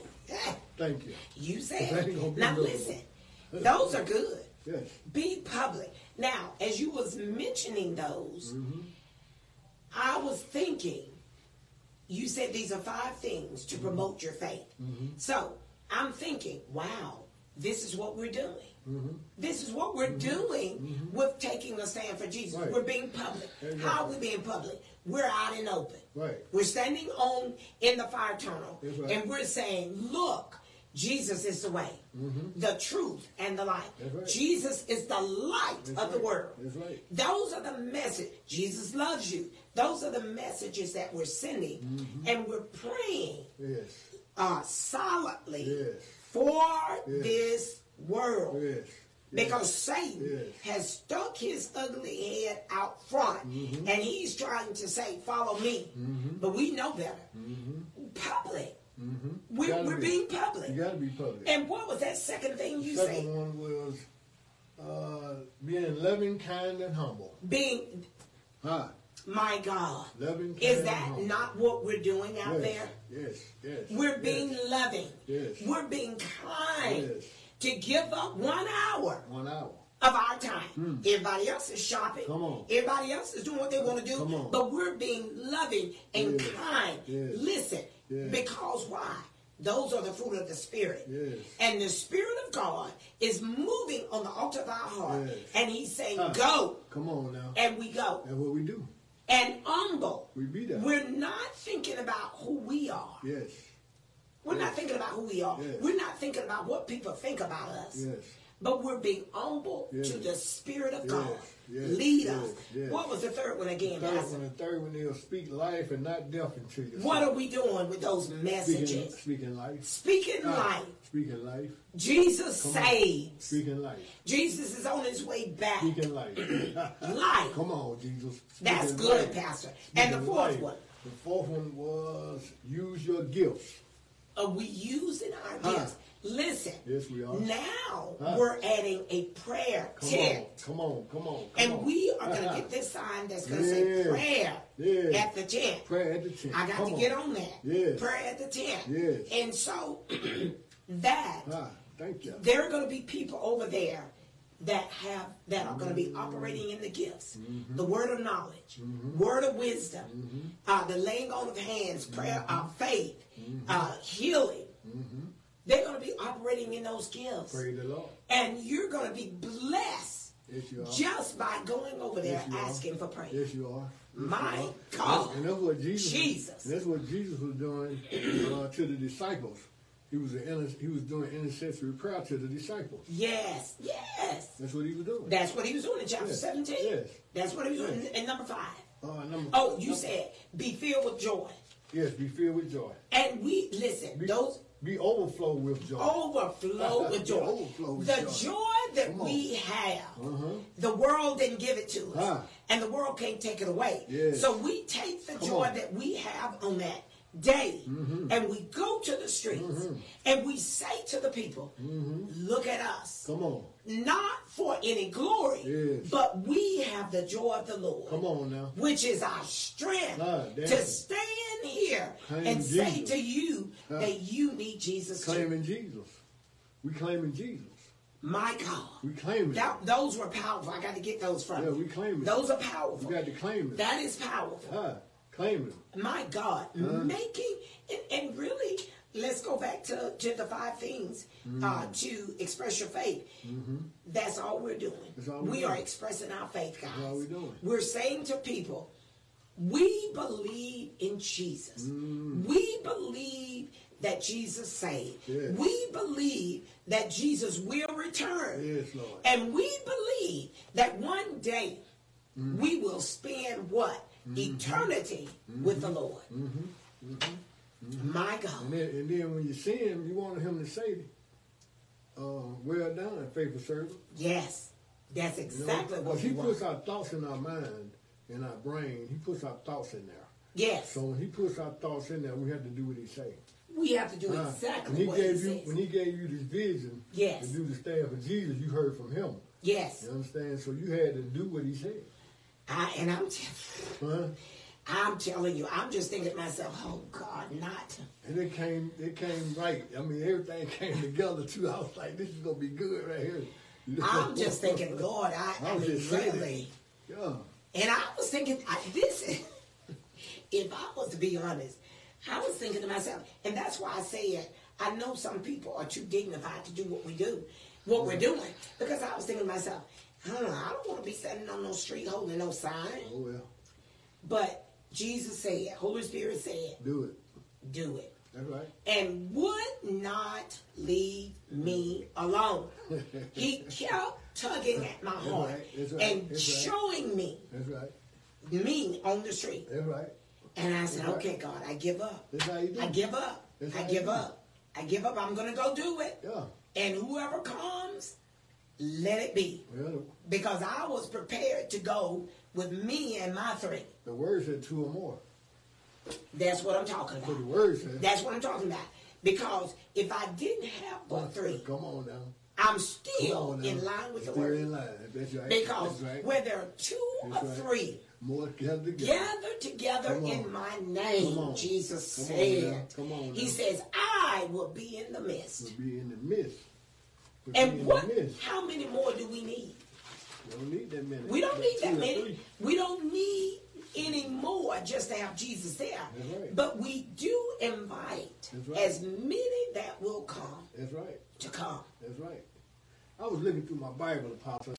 Speaker 10: Thank you.
Speaker 9: You said. Now listen. Those are good.
Speaker 10: Yes.
Speaker 9: Be public. Now, as you was mentioning those,
Speaker 10: Mm-hmm.
Speaker 9: I was thinking. You said these are five things
Speaker 10: Mm-hmm.
Speaker 9: to promote your faith. So I'm thinking, wow, this is what we're doing.
Speaker 10: Mm-hmm.
Speaker 9: This is what we're doing with taking a stand for Jesus.
Speaker 10: Right.
Speaker 9: We're being public.
Speaker 10: Exactly.
Speaker 9: How are we being public? We're out in open.
Speaker 10: Right.
Speaker 9: We're standing on in the fire tunnel,
Speaker 10: right.
Speaker 9: and we're saying, "Look, Jesus is the way, the truth, and the.
Speaker 10: Mm-hmm. That's right.
Speaker 9: Jesus is the light
Speaker 10: That's
Speaker 9: of the world. Those are the message. Jesus loves you. Those are the messages that we're sending,
Speaker 10: Mm-hmm.
Speaker 9: and we're praying
Speaker 10: Yes.
Speaker 9: uh, solidly
Speaker 10: Yes.
Speaker 9: for
Speaker 10: Yes.
Speaker 9: this world. Because Satan has stuck his ugly head out front
Speaker 10: Mm-hmm.
Speaker 9: and he's trying to say, Follow me. But we know better. Public. We're,
Speaker 10: Mm-hmm. Gotta
Speaker 9: we're
Speaker 10: be.
Speaker 9: being public.
Speaker 10: You got to be public.
Speaker 9: And what was that second thing you
Speaker 10: Second
Speaker 9: said?
Speaker 10: one was uh, being loving, kind, and humble.
Speaker 9: Being,
Speaker 10: Huh?
Speaker 9: my God.
Speaker 10: Loving, kind,
Speaker 9: Is that
Speaker 10: humble.
Speaker 9: not what we're doing out
Speaker 10: yes.
Speaker 9: there?
Speaker 10: Yes. Yes.
Speaker 9: We're
Speaker 10: yes,
Speaker 9: being loving.
Speaker 10: Yes.
Speaker 9: We're being kind
Speaker 10: Yes.
Speaker 9: To give up one hour
Speaker 10: one hour.
Speaker 9: of our time. Hmm. Everybody else is shopping.
Speaker 10: Come on.
Speaker 9: Everybody else is doing what they want to do.
Speaker 10: Come on.
Speaker 9: But we're being loving and
Speaker 10: Yes.
Speaker 9: kind.
Speaker 10: Yes.
Speaker 9: Listen,
Speaker 10: Yes.
Speaker 9: because why? Those are the fruit of the Spirit.
Speaker 10: Yes.
Speaker 9: And the Spirit of God is moving on the altar of our heart.
Speaker 10: Yes.
Speaker 9: And He's saying,
Speaker 10: Huh.
Speaker 9: go.
Speaker 10: Come on now.
Speaker 9: And we go.
Speaker 10: That's what we do.
Speaker 9: And humble.
Speaker 10: We be there.
Speaker 9: We're not thinking about who we are.
Speaker 10: Yes.
Speaker 9: We're not thinking about who we are.
Speaker 10: Yes.
Speaker 9: We're not thinking about what people think about us.
Speaker 10: Yes.
Speaker 9: But we're being humble
Speaker 10: Yes.
Speaker 9: to the Spirit of
Speaker 10: Yes.
Speaker 9: God.
Speaker 10: Yes.
Speaker 9: Lead
Speaker 10: Yes.
Speaker 9: us.
Speaker 10: Yes.
Speaker 9: What was the third one again,
Speaker 10: Third
Speaker 9: Pastor?
Speaker 10: one, the third one is speak life and not death into you.
Speaker 9: What are we doing with those messages?
Speaker 10: speaking life.
Speaker 9: Speaking
Speaker 10: Ah,
Speaker 9: life.
Speaker 10: Speaking life.
Speaker 9: Jesus
Speaker 10: Come on.
Speaker 9: saves.
Speaker 10: Speaking life.
Speaker 9: Jesus is on his way back.
Speaker 10: Speaking life.
Speaker 9: Life.
Speaker 10: Come on, Jesus.
Speaker 9: That's good,
Speaker 10: life.
Speaker 9: Pastor. And the fourth
Speaker 10: life.
Speaker 9: one?
Speaker 10: The fourth one was use your gifts.
Speaker 9: Are we using our
Speaker 10: Huh.
Speaker 9: gifts? Listen.
Speaker 10: Yes, we are.
Speaker 9: Now
Speaker 10: Huh.
Speaker 9: we're adding a prayer
Speaker 10: Come
Speaker 9: tent.
Speaker 10: on, come on, come on. Come
Speaker 9: And
Speaker 10: on.
Speaker 9: we are going to get this sign that's going to say prayer at the tent.
Speaker 10: Prayer at the tent.
Speaker 9: I got
Speaker 10: Come
Speaker 9: to get on that.
Speaker 10: Yes.
Speaker 9: Prayer at the tent.
Speaker 10: Yes.
Speaker 9: And so that
Speaker 10: Ah, thank you.
Speaker 9: there are going to be people over there that have that are going to be operating in the gifts
Speaker 10: Mm-hmm.
Speaker 9: the word of knowledge word of wisdom uh, the laying on of hands prayer
Speaker 10: Mm-hmm.
Speaker 9: uh, faith uh, healing they're going to be operating in those gifts
Speaker 10: Praise the Lord.
Speaker 9: and you're going to be blessed
Speaker 10: Yes, you are.
Speaker 9: just by going over there
Speaker 10: Yes,
Speaker 9: asking for prayer
Speaker 10: Yes, you are. Yes,
Speaker 9: My
Speaker 10: you are.
Speaker 9: God.
Speaker 10: And that's what Jesus.
Speaker 9: Jesus.
Speaker 10: That's what Jesus was doing uh, to the disciples. He was an he was doing intercessory prayer to the disciples.
Speaker 9: yes yes
Speaker 10: That's what he was doing.
Speaker 9: that's what he was doing in chapter
Speaker 10: Yes.
Speaker 9: 17
Speaker 10: Yes.
Speaker 9: that's what he was doing in, in number five
Speaker 10: Uh, number,
Speaker 9: oh you
Speaker 10: number-
Speaker 9: said be filled with joy
Speaker 10: yes. Be filled with joy.
Speaker 9: And we listen,
Speaker 10: Be,
Speaker 9: those
Speaker 10: be overflow with joy.
Speaker 9: overflow with joy.
Speaker 10: Overflow with
Speaker 9: the
Speaker 10: joy.
Speaker 9: joy that we have,
Speaker 10: Uh-huh.
Speaker 9: the world didn't give it to us.
Speaker 10: Ah.
Speaker 9: And the world can't take it away.
Speaker 10: Yes.
Speaker 9: So we take the
Speaker 10: Come
Speaker 9: joy
Speaker 10: on.
Speaker 9: that we have on that day mm-hmm. and we go to the streets mm-hmm. and we say to the people, mm-hmm. look at us.
Speaker 10: Come on.
Speaker 9: Not for any glory,
Speaker 10: Yes.
Speaker 9: but we have the joy of the Lord
Speaker 10: Come on now.
Speaker 9: which is our strength to stand here
Speaker 10: Claim
Speaker 9: and say to you that you need Jesus too.
Speaker 10: Claiming Jesus. We claiming Jesus.
Speaker 9: My God.
Speaker 10: We claiming.
Speaker 9: That, those were powerful. I got to get those from
Speaker 10: Yeah,
Speaker 9: you.
Speaker 10: we claiming.
Speaker 9: Those are powerful.
Speaker 10: We got to claim it.
Speaker 9: That is powerful.
Speaker 10: Claiming.
Speaker 9: My God.
Speaker 10: Uh-huh.
Speaker 9: Making, and, and really, let's go back to, to the five things
Speaker 10: Mm.
Speaker 9: uh, to express your faith. That's all we're doing.
Speaker 10: Mm-hmm. That's all we're
Speaker 9: we
Speaker 10: doing.
Speaker 9: are expressing our faith, guys.
Speaker 10: all we're doing.
Speaker 9: We're saying to people, we believe in Jesus.
Speaker 10: Mm.
Speaker 9: We believe that Jesus saved.
Speaker 10: Yes.
Speaker 9: We believe that Jesus will return.
Speaker 10: Yes, Lord.
Speaker 9: And we believe that one day
Speaker 10: Mm-hmm.
Speaker 9: we will spend what? Mm-hmm. Eternity mm-hmm. with the Lord. Mm-hmm. My God.
Speaker 10: And then, and then when you see him, you want him to say, uh, well done, faithful servant.
Speaker 9: Yes. That's
Speaker 10: You know?
Speaker 9: exactly what
Speaker 10: he puts
Speaker 9: want.
Speaker 10: our thoughts in our mind, in our brain. He puts our thoughts in there.
Speaker 9: Yes.
Speaker 10: So when he puts our thoughts in there, we have to do what he say.
Speaker 9: We have to do
Speaker 10: Uh,
Speaker 9: exactly
Speaker 10: when he
Speaker 9: what
Speaker 10: gave
Speaker 9: he
Speaker 10: you
Speaker 9: says.
Speaker 10: when he gave you this vision
Speaker 9: Yes.
Speaker 10: to do the staff of Jesus, you heard from him.
Speaker 9: Yes.
Speaker 10: You understand? So you had to do what he said.
Speaker 9: I, and I'm, t-
Speaker 10: Huh?
Speaker 9: I'm telling you, I'm just thinking to myself, oh God, not.
Speaker 10: And it came it came right. I mean everything came together too. I was like, this is gonna be good right here.
Speaker 9: I'm just thinking, Lord, I, I,
Speaker 10: I
Speaker 9: mean, really.
Speaker 10: Yeah.
Speaker 9: And I was thinking, I, this is, if I was to be honest, I was thinking to myself, and that's why I said, I know some people are too dignified to do what we do, what we're doing. Because I was thinking to myself, huh, I don't want to be standing on no street holding no sign.
Speaker 10: Oh well.
Speaker 9: But Jesus said, Holy Spirit said,
Speaker 10: do it.
Speaker 9: Do it.
Speaker 10: That's right.
Speaker 9: And would not leave me alone. he kept tugging at my heart
Speaker 10: right. Right.
Speaker 9: and
Speaker 10: That's right.
Speaker 9: showing me
Speaker 10: That's right.
Speaker 9: me on the street.
Speaker 10: That's right.
Speaker 9: And I said,
Speaker 10: That's
Speaker 9: okay, God, I give up.
Speaker 10: That's how you do
Speaker 9: I give up.
Speaker 10: That's
Speaker 9: I give up. I give up. I'm going to go do it.
Speaker 10: Yeah.
Speaker 9: And whoever comes, let it be. Because I was prepared to go with me and my three.
Speaker 10: the word said two or more.
Speaker 9: That's what I'm talking
Speaker 10: what the
Speaker 9: about.
Speaker 10: word said.
Speaker 9: That's what I'm talking about. Because if I didn't have but three,
Speaker 10: Come on now.
Speaker 9: I'm still
Speaker 10: on now.
Speaker 9: in line with the
Speaker 10: Still
Speaker 9: word.
Speaker 10: in line. That's right.
Speaker 9: Because
Speaker 10: That's right.
Speaker 9: where there are two
Speaker 10: That's
Speaker 9: or
Speaker 10: right.
Speaker 9: three
Speaker 10: More together together.
Speaker 9: gathered together in my name,
Speaker 10: on.
Speaker 9: Jesus
Speaker 10: Come
Speaker 9: said.
Speaker 10: now. Come on
Speaker 9: He says, I will be in the midst.
Speaker 10: We'll be in the midst.
Speaker 9: And what? How many more do we need?
Speaker 10: We don't need that many.
Speaker 9: We don't need that many. We don't need any more just to have Jesus there.
Speaker 10: That's right.
Speaker 9: But we do invite
Speaker 10: right.
Speaker 9: as many that will come
Speaker 10: That's right.
Speaker 9: to come.
Speaker 10: That's right. I was looking through my Bible, Apostle.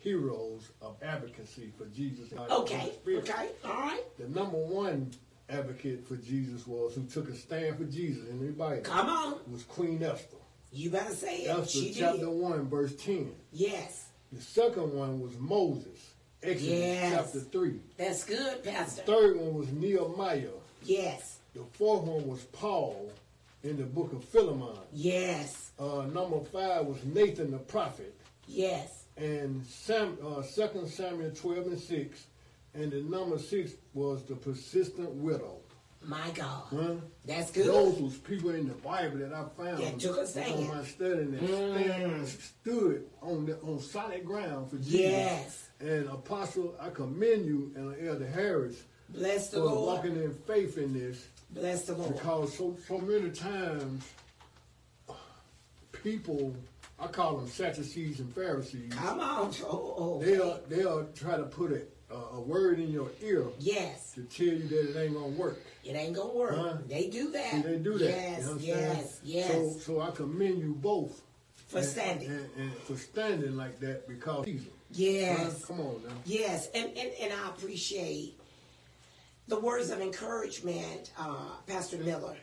Speaker 10: Heroes of advocacy for Jesus. and the Holy
Speaker 9: Okay, okay, all right.
Speaker 10: The number one advocate for Jesus was who took a stand for Jesus in the Bible.
Speaker 9: Come on.
Speaker 10: Was Queen Esther.
Speaker 9: You better say it.
Speaker 10: Esther
Speaker 9: she
Speaker 10: chapter
Speaker 9: did.
Speaker 10: one, verse ten.
Speaker 9: Yes.
Speaker 10: The second one was Moses. Exodus
Speaker 9: Yes.
Speaker 10: chapter three.
Speaker 9: That's good, Pastor.
Speaker 10: The third one was Nehemiah.
Speaker 9: Yes.
Speaker 10: The fourth one was Paul in the book of Philemon.
Speaker 9: Yes.
Speaker 10: Uh, number five was Nathan the prophet.
Speaker 9: Yes.
Speaker 10: And Sam, uh, 2 Samuel 12 and 6. And the number six was the persistent widow.
Speaker 9: My God.
Speaker 10: Huh?
Speaker 9: That's good.
Speaker 10: Those was people in the Bible that I found
Speaker 9: That took a mm. stand.
Speaker 10: on my study that stand, stood on the, on solid ground for Jesus.
Speaker 9: Yes.
Speaker 10: And Apostle, I commend you and Elder Harris
Speaker 9: Bless the
Speaker 10: for
Speaker 9: Lord.
Speaker 10: walking in faith in this.
Speaker 9: Bless the Lord.
Speaker 10: Because so so many times people, I call them Sadducees and Pharisees.
Speaker 9: Come on. Oh, oh.
Speaker 10: They'll they'll try to put a, a, a word in your ear
Speaker 9: Yes.
Speaker 10: to tell you that it ain't gonna work.
Speaker 9: It ain't gonna work.
Speaker 10: Huh?
Speaker 9: They do that.
Speaker 10: See, they do that.
Speaker 9: Yes,
Speaker 10: you know what I'm saying?
Speaker 9: yes, yes.
Speaker 10: So so I commend you both
Speaker 9: For
Speaker 10: and-
Speaker 9: standing.
Speaker 10: and, and for standing like that because Jesus.
Speaker 9: Yes.
Speaker 10: Huh? Come on now.
Speaker 9: Yes, and, and, and I appreciate the words of encouragement, uh, Pastor Miller,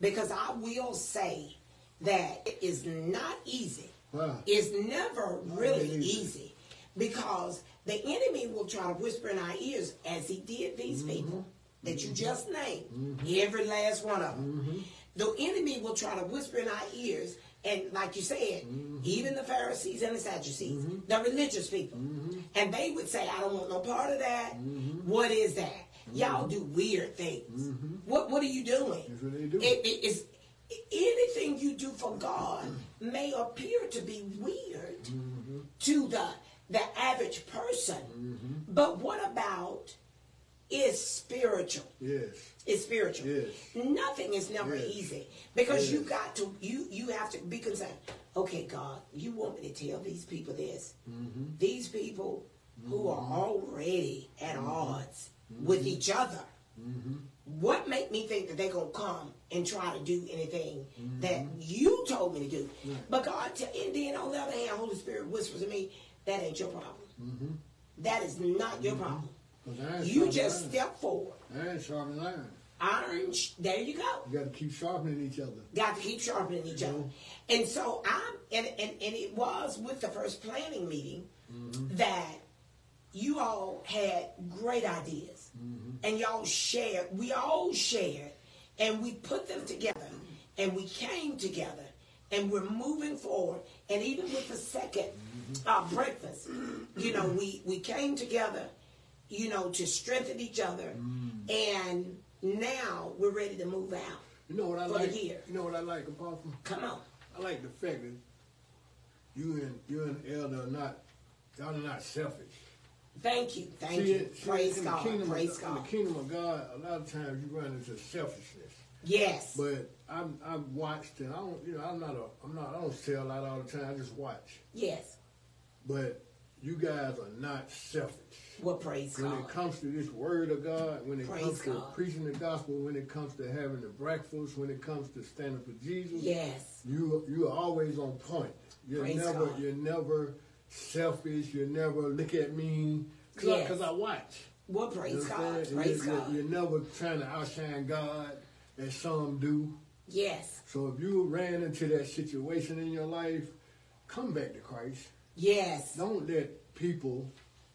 Speaker 9: because I will say that it is not easy.
Speaker 10: Wow.
Speaker 9: It's never really easy because the enemy will try to whisper in our ears, as he did these
Speaker 10: Mm-hmm.
Speaker 9: people that you just named, every last one of them.
Speaker 10: Mm-hmm.
Speaker 9: The enemy will try to whisper in our ears, and like you said,
Speaker 10: Mm-hmm.
Speaker 9: even the Pharisees and the Sadducees, the religious people,
Speaker 10: Mm-hmm.
Speaker 9: and they would say, "I don't want no part of that. What is that? Y'all do weird things. What What are you doing?
Speaker 10: Mm-hmm. That's what they do.
Speaker 9: It, it is anything you do for God may appear to be weird
Speaker 10: Mm-hmm.
Speaker 9: to the the average person, mm-hmm. but what about is spiritual?
Speaker 10: Yes.
Speaker 9: It's spiritual.
Speaker 10: Yes.
Speaker 9: Nothing is never
Speaker 10: Yes.
Speaker 9: easy because you got to you you have to be concerned. Okay, God, you want me to tell these people this?
Speaker 10: Mm-hmm.
Speaker 9: These people who are mm-hmm. already at
Speaker 10: Mm-hmm.
Speaker 9: odds mm-hmm. with each other. What make me think that they're gonna come and try to do anything that you told me to do? But God, and then on the other hand, Holy Spirit whispers to me, "That ain't your problem. Mm-hmm. That is not your mm-hmm. problem.
Speaker 10: 'Cause iron
Speaker 9: You just
Speaker 10: iron.
Speaker 9: step forward.
Speaker 10: Iron sharpens iron.
Speaker 9: Iron. There you go.
Speaker 10: You got to keep sharpening each other.
Speaker 9: Got to keep sharpening each other. Mm-hmm. And so I'm, and, and, and it was with the first planning meeting that you all had great ideas. And y'all shared, we all shared, and we put them together, and we came together, and we're moving forward. And even with the 2nd uh, breakfast, you know, we, we came together, you know, to strengthen each other. And now we're ready to move out.
Speaker 10: You know what I like? You know what I like, Apostle?
Speaker 9: Come on.
Speaker 10: I like the fact that you and you and Elder are not y'all are not selfish.
Speaker 9: Thank you. Thank
Speaker 10: See,
Speaker 9: you.
Speaker 10: see,
Speaker 9: Praise God. Praise God.
Speaker 10: In the kingdom of God, a lot of times you run into selfishness.
Speaker 9: Yes.
Speaker 10: But I'm I've watched and I don't you know I'm not a I'm not I don't sell lot all the time. I just watch.
Speaker 9: Yes.
Speaker 10: But you guys are not selfish.
Speaker 9: Well, praise
Speaker 10: when
Speaker 9: God.
Speaker 10: it comes to this word of God, when it
Speaker 9: Praise
Speaker 10: comes to preaching the gospel, when it comes to having the breakfast, when it comes to standing for Jesus,
Speaker 9: Yes.
Speaker 10: you you are always on point. You're
Speaker 9: Praise
Speaker 10: never
Speaker 9: God.
Speaker 10: you're never selfish. You never look at me because
Speaker 9: Yes.
Speaker 10: I watch.
Speaker 9: Well, praise
Speaker 10: You know
Speaker 9: God. Praise
Speaker 10: you're,
Speaker 9: God.
Speaker 10: You're never trying to outshine God as some do.
Speaker 9: Yes.
Speaker 10: So if you ran into that situation in your life, come back to Christ.
Speaker 9: Yes.
Speaker 10: Don't let people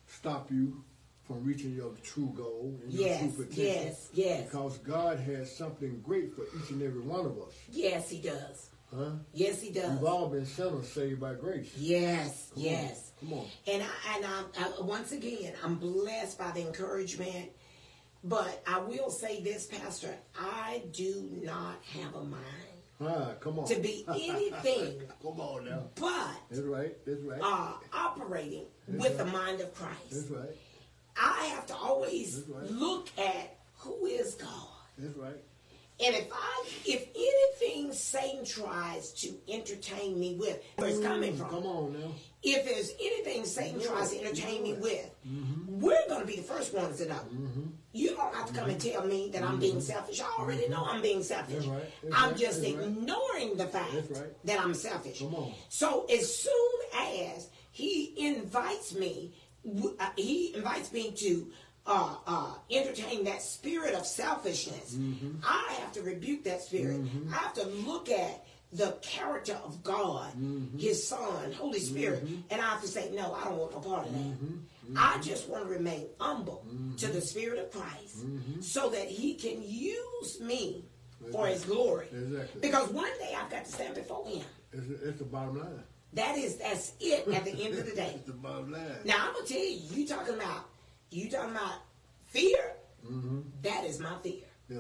Speaker 10: stop you from reaching your true goal and your
Speaker 9: Yes,
Speaker 10: true potential.
Speaker 9: yes, yes.
Speaker 10: Because God has something great for each and every one of us.
Speaker 9: Yes, he does.
Speaker 10: Huh?
Speaker 9: Yes, he does.
Speaker 10: We've all been sinners saved by grace.
Speaker 9: Yes,
Speaker 10: Come
Speaker 9: yes.
Speaker 10: On. Come on.
Speaker 9: And I, and I, I, once again, I'm blessed by the encouragement. But I will say this, Pastor, I do not have a mind
Speaker 10: Come on.
Speaker 9: to be anything
Speaker 10: come on now.
Speaker 9: but
Speaker 10: That's right. That's right.
Speaker 9: uh, operating
Speaker 10: That's
Speaker 9: with the mind of Christ.
Speaker 10: That's right.
Speaker 9: I have to always
Speaker 10: right.
Speaker 9: look at who is God.
Speaker 10: That's right.
Speaker 9: And if I, if anything Satan tries to entertain me with, where it's coming from,
Speaker 10: Come on now.
Speaker 9: if there's anything Satan tries to entertain me with,
Speaker 10: Mm-hmm.
Speaker 9: we're going to be the first ones to know. You don't have to come and tell me that I'm being selfish. I already know I'm being selfish.
Speaker 10: Mm-hmm. Right.
Speaker 9: I'm
Speaker 10: right.
Speaker 9: just
Speaker 10: That's right.
Speaker 9: ignoring the fact that I'm selfish. So as soon as he invites me, uh, he invites me to uh, uh, entertain that spirit of selfishness.
Speaker 10: Mm-hmm.
Speaker 9: I have to rebuke that spirit. I have to look at the character of God,
Speaker 10: Mm-hmm.
Speaker 9: His Son, Holy Spirit, and I have to say, no, I don't want no part of that.
Speaker 10: Mm-hmm.
Speaker 9: I just want to remain humble to the Spirit of Christ
Speaker 10: Mm-hmm.
Speaker 9: so that He can use me for His glory.
Speaker 10: Exactly.
Speaker 9: Because one day I've got to stand before Him.
Speaker 10: It's, it's the bottom line.
Speaker 9: That is, that's it at the end of the day.
Speaker 10: It's the bottom line.
Speaker 9: Now I'm gonna tell you, you talking about, you talking about fear.
Speaker 10: Mm-hmm.
Speaker 9: That is my fear,
Speaker 10: Yeah.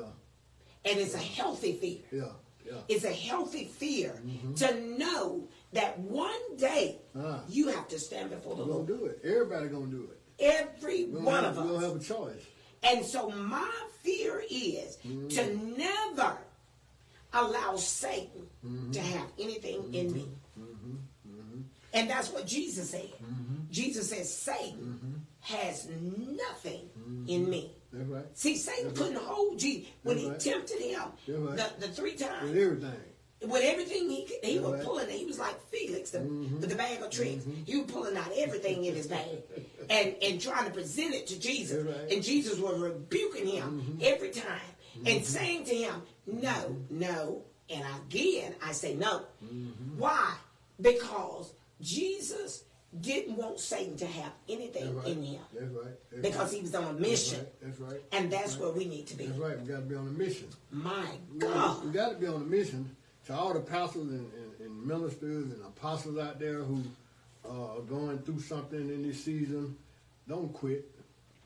Speaker 9: and it's a healthy fear.
Speaker 10: Yeah. Yeah.
Speaker 9: It's a healthy fear
Speaker 10: Mm-hmm.
Speaker 9: to know that one day
Speaker 10: Ah.
Speaker 9: you have to stand before the Lord.
Speaker 10: gonna do it. Everybody gonna do it.
Speaker 9: Every
Speaker 10: We don't
Speaker 9: one
Speaker 10: have,
Speaker 9: of us.
Speaker 10: We don't have a choice.
Speaker 9: And so my fear is
Speaker 10: Mm-hmm.
Speaker 9: to never allow Satan
Speaker 10: Mm-hmm.
Speaker 9: to have anything in me. And that's what Jesus said.
Speaker 10: Mm-hmm.
Speaker 9: Jesus says Satan has nothing in me.
Speaker 10: That's right.
Speaker 9: See, Satan
Speaker 10: That's
Speaker 9: couldn't
Speaker 10: right.
Speaker 9: hold Jesus when
Speaker 10: That's
Speaker 9: he
Speaker 10: right.
Speaker 9: tempted him the, the three times.
Speaker 10: With everything.
Speaker 9: With everything he he was
Speaker 10: right.
Speaker 9: pulling, he was like Felix the,
Speaker 10: Mm-hmm.
Speaker 9: with the bag of tricks. He was pulling out everything in his bag and, and trying to present it to Jesus.
Speaker 10: Right. Mm-hmm.
Speaker 9: And Jesus was rebuking him every time and saying to him, No, no. And again, I say no.
Speaker 10: Mm-hmm.
Speaker 9: Why? Because Jesus didn't want Satan to have anything
Speaker 10: That's right.
Speaker 9: in him
Speaker 10: That's right. That's
Speaker 9: because he was on a
Speaker 10: That's
Speaker 9: mission.
Speaker 10: right. That's right.
Speaker 9: And that's where we need to be.
Speaker 10: That's right. We got to be on a mission.
Speaker 9: My God.
Speaker 10: We got to be on a mission. To all the pastors and, and, and ministers and apostles out there who uh, are going through something in this season, don't quit.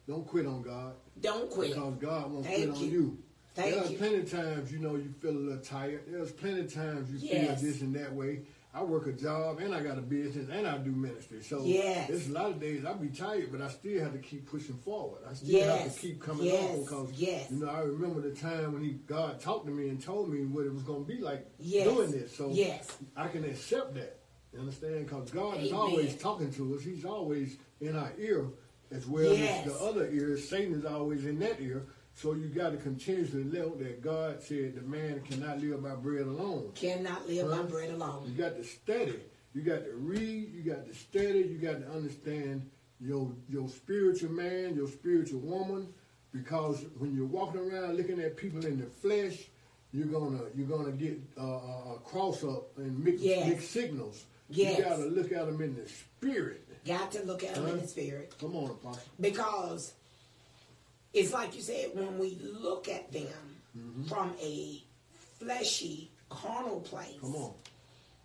Speaker 10: Don't quit on God.
Speaker 9: Don't quit.
Speaker 10: Because God won't
Speaker 9: Thank
Speaker 10: quit on
Speaker 9: you.
Speaker 10: you.
Speaker 9: Thank
Speaker 10: There's
Speaker 9: you.
Speaker 10: plenty of times, you know, you feel a little tired. There's plenty of times you
Speaker 9: Yes.
Speaker 10: feel this and that way. I work a job and I got a business and I do ministry. So
Speaker 9: Yes.
Speaker 10: there's a lot of days I be tired, but I still have to keep pushing forward. I still have to keep coming
Speaker 9: Yes.
Speaker 10: on because
Speaker 9: Yes.
Speaker 10: you know I remember the time when he God talked to me and told me what it was going to be like
Speaker 9: Yes.
Speaker 10: doing this. So
Speaker 9: Yes.
Speaker 10: I can accept that. You understand? Because God is always talking to us. He's always in our ear as well
Speaker 9: Yes.
Speaker 10: as the other ear. Satan is always in that ear. So you got to continuously know that God said the man cannot live by bread alone.
Speaker 9: Cannot live by bread alone.
Speaker 10: You got to study. You got to read. You got to study. You got to understand your your spiritual man, your spiritual woman, because when you're walking around looking at people in the flesh, you're gonna you're gonna get uh, a cross up and mix,
Speaker 9: Yes.
Speaker 10: mix signals.
Speaker 9: Yes.
Speaker 10: You got to look at them in the spirit.
Speaker 9: Got to look at them in the spirit.
Speaker 10: Come on, Apostle.
Speaker 9: Because it's like you said, when we look at them
Speaker 10: Mm-hmm.
Speaker 9: from a fleshy, carnal place,
Speaker 10: Come on.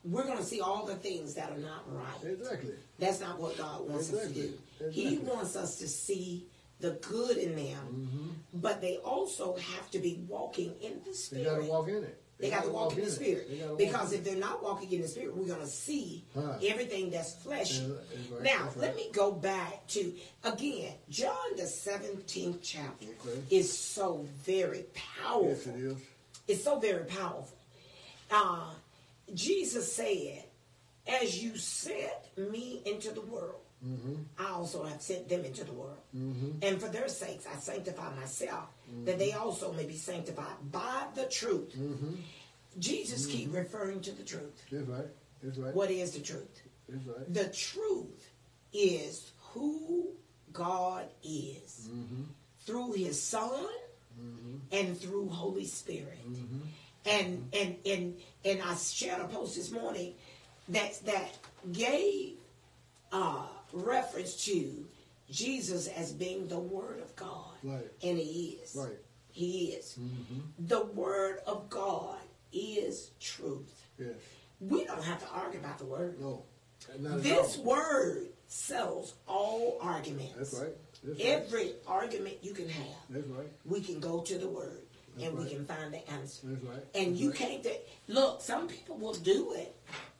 Speaker 9: we're going to see all the things that are not right.
Speaker 10: Exactly.
Speaker 9: That's not what God wants us to
Speaker 10: Exactly.
Speaker 9: do. He wants us to see the good in them,
Speaker 10: Mm-hmm.
Speaker 9: but they also have to be walking in the
Speaker 10: They
Speaker 9: You
Speaker 10: got to walk in it.
Speaker 9: They got to walk in the spirit.
Speaker 10: They walk
Speaker 9: Because if they're not walking in the spirit, we're going to see
Speaker 10: Huh.
Speaker 9: everything that's fleshy.
Speaker 10: That's right,
Speaker 9: Now,
Speaker 10: that's
Speaker 9: let me go back to, again, John the 17th chapter
Speaker 10: Okay.
Speaker 9: is so very powerful.
Speaker 10: yes, it is.
Speaker 9: It's so very powerful. Uh, Jesus said, As you sent me into the world, Mm-hmm. I also have sent them into the world. Mm-hmm. And for their sakes, I sanctify myself, that they also may be sanctified by the truth. Mm-hmm. Jesus keep referring to the truth.
Speaker 10: That's right. That's right.
Speaker 9: What is the truth?
Speaker 10: That's right.
Speaker 9: The truth is who God is through His Son and through Holy Spirit. And and and and I shared a post this morning that that gave uh, reference to Jesus as being the Word of God,
Speaker 10: Right.
Speaker 9: and He is.
Speaker 10: Right.
Speaker 9: He is. Mm-hmm. The Word of God is truth.
Speaker 10: Yes.
Speaker 9: We don't have to argue about the Word.
Speaker 10: No.
Speaker 9: This. Word sells all arguments.
Speaker 10: That's right. That's right.
Speaker 9: Every argument you can have,
Speaker 10: That's right.
Speaker 9: we can go to the Word
Speaker 10: That's
Speaker 9: and we can find the answer.
Speaker 10: That's right.
Speaker 9: And you
Speaker 10: right.
Speaker 9: can't de- look. Some people will do it.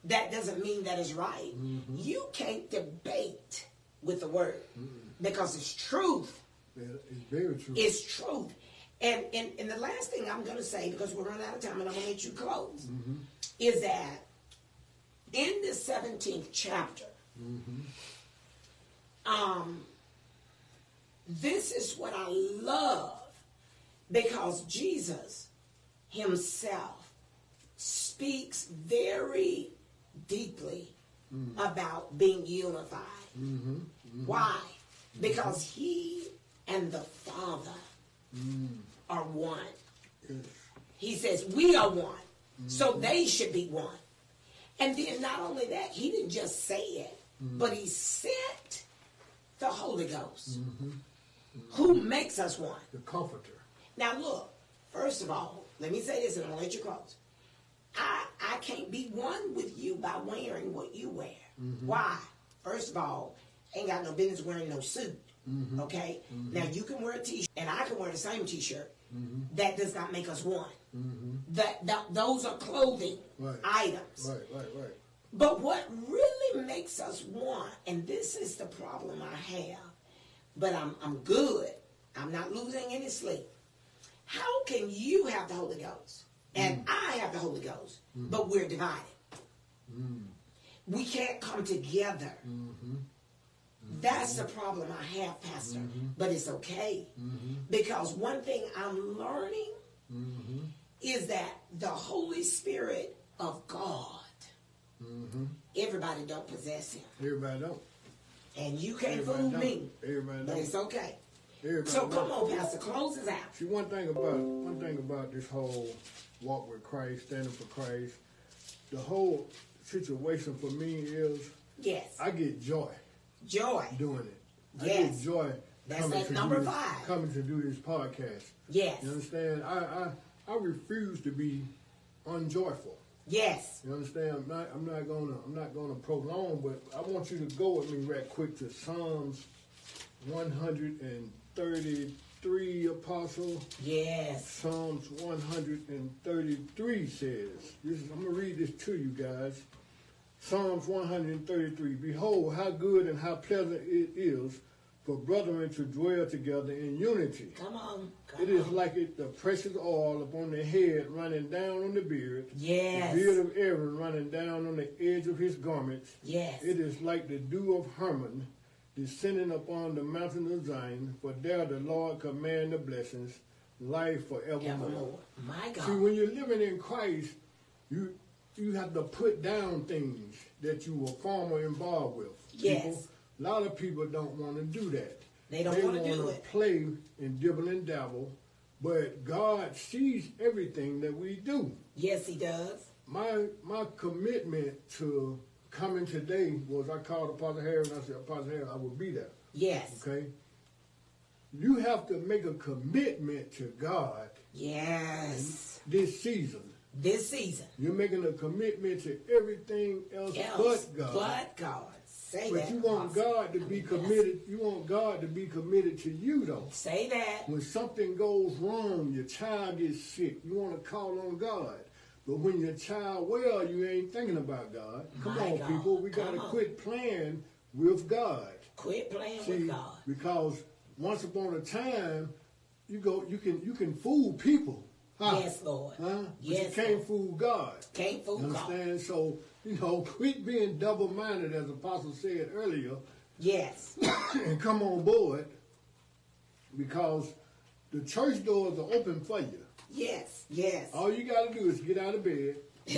Speaker 9: That doesn't mean that is right.
Speaker 10: Mm-hmm.
Speaker 9: You can't debate with the word because it's truth.
Speaker 10: Yeah, it's very true.
Speaker 9: It's truth. And, and and the last thing I'm going to say because we're running out of time and I'm going to let you close
Speaker 10: Mm-hmm.
Speaker 9: is that in the 17th chapter, um, this is what I love because Jesus himself speaks very deeply about being unified. Mm-hmm. Why? Mm-hmm. Because he and the Father mm. are one. He says, We are one. So mm-hmm. they should be one. And then not only that, he didn't just say it, but he sent the Holy Ghost, who makes us one.
Speaker 10: The comforter.
Speaker 9: Now look, first of all, let me say this and I'll let you close. I I can't be one with you by wearing what you wear. Mm-hmm. Why? First of all, ain't got no business wearing no suit. Mm-hmm. Okay? Mm-hmm. Now you can wear a t-shirt and I can wear the same t-shirt. That does not make us one. That, that those are clothing
Speaker 10: Right.
Speaker 9: items.
Speaker 10: Right, right, right.
Speaker 9: But what really makes us one, and this is the problem I have, but I'm, I'm good. I'm not losing any sleep. How can you have the Holy Ghost and mm. I have the Holy Ghost, but we're divided? Mm. We can't come together. Mm-hmm. Mm-hmm. That's the problem I have, Pastor. Mm-hmm. But it's okay. Because one thing I'm learning is that the Holy Spirit of God, everybody don't possess him.
Speaker 10: Everybody don't.
Speaker 9: And you can't
Speaker 10: Everybody
Speaker 9: fool
Speaker 10: don't.
Speaker 9: me.
Speaker 10: Everybody
Speaker 9: But
Speaker 10: don't.
Speaker 9: it's okay.
Speaker 10: Everybody
Speaker 9: So come on, Pastor, close us out.
Speaker 10: See, one thing about one thing about this whole walk with Christ, standing for Christ, the whole situation for me is
Speaker 9: Yes.
Speaker 10: I get joy
Speaker 9: Joy.
Speaker 10: doing it. I
Speaker 9: Yes.
Speaker 10: get joy
Speaker 9: That's
Speaker 10: coming
Speaker 9: that
Speaker 10: to
Speaker 9: number
Speaker 10: do this,
Speaker 9: five.
Speaker 10: coming to do this podcast.
Speaker 9: Yes.
Speaker 10: You understand? I I, I refuse to be unjoyful.
Speaker 9: Yes.
Speaker 10: You understand? I'm not I'm not gonna I'm not gonna prolong, but I want you to go with me right quick to Psalms 133, Apostle.
Speaker 9: Yes.
Speaker 10: Psalms 133 says, this is, I'm going to read this to you guys. Psalms 133 Behold, how good and how pleasant it is for brethren to dwell together in unity.
Speaker 9: Come on. Come
Speaker 10: It is
Speaker 9: on.
Speaker 10: like it, the precious oil upon the head running down on the beard,
Speaker 9: Yes.
Speaker 10: the beard of Aaron running down on the edge of his garments.
Speaker 9: Yes.
Speaker 10: It is like the dew of Hermon descending upon the mountain of Zion, for there the Lord command the blessings, life forevermore.
Speaker 9: Evermore. My God.
Speaker 10: See, when you're living in Christ, you you have to put down things that you were former involved with.
Speaker 9: Yes.
Speaker 10: People, a lot of people don't want to do that.
Speaker 9: They don't wanna do
Speaker 10: wanna
Speaker 9: it.
Speaker 10: play and dibble and dabble, but God sees everything that we do.
Speaker 9: Yes, he does.
Speaker 10: My my commitment to coming today was I called Apostle Harris and I said, Apostle Harris, I will be there.
Speaker 9: Yes.
Speaker 10: Okay? You have to make a commitment to God
Speaker 9: Yes.
Speaker 10: this season.
Speaker 9: This season.
Speaker 10: You're making a commitment to everything else,
Speaker 9: Else
Speaker 10: but God.
Speaker 9: But God. Say that.
Speaker 10: but
Speaker 9: that.
Speaker 10: you want
Speaker 9: Apostle.
Speaker 10: God to be committed. You want God to be committed to you, though.
Speaker 9: Say that.
Speaker 10: When something goes wrong, your child gets sick, you want to call on God. But when your child well, you ain't thinking about God. Come
Speaker 9: My
Speaker 10: on,
Speaker 9: God.
Speaker 10: people. We got to quit playing with God.
Speaker 9: Quit playing
Speaker 10: See,
Speaker 9: with God.
Speaker 10: because once upon a time, you go, you can, you can fool people. Huh?
Speaker 9: Yes, Lord.
Speaker 10: Huh? But
Speaker 9: Yes,
Speaker 10: you can't fool God.
Speaker 9: Can't fool
Speaker 10: You
Speaker 9: God.
Speaker 10: understand? So, you know, quit being double minded, as Apostle said earlier,
Speaker 9: Yes.
Speaker 10: and come on board because the church doors are open for you.
Speaker 9: Yes. Yes.
Speaker 10: All you got to do is get out of bed,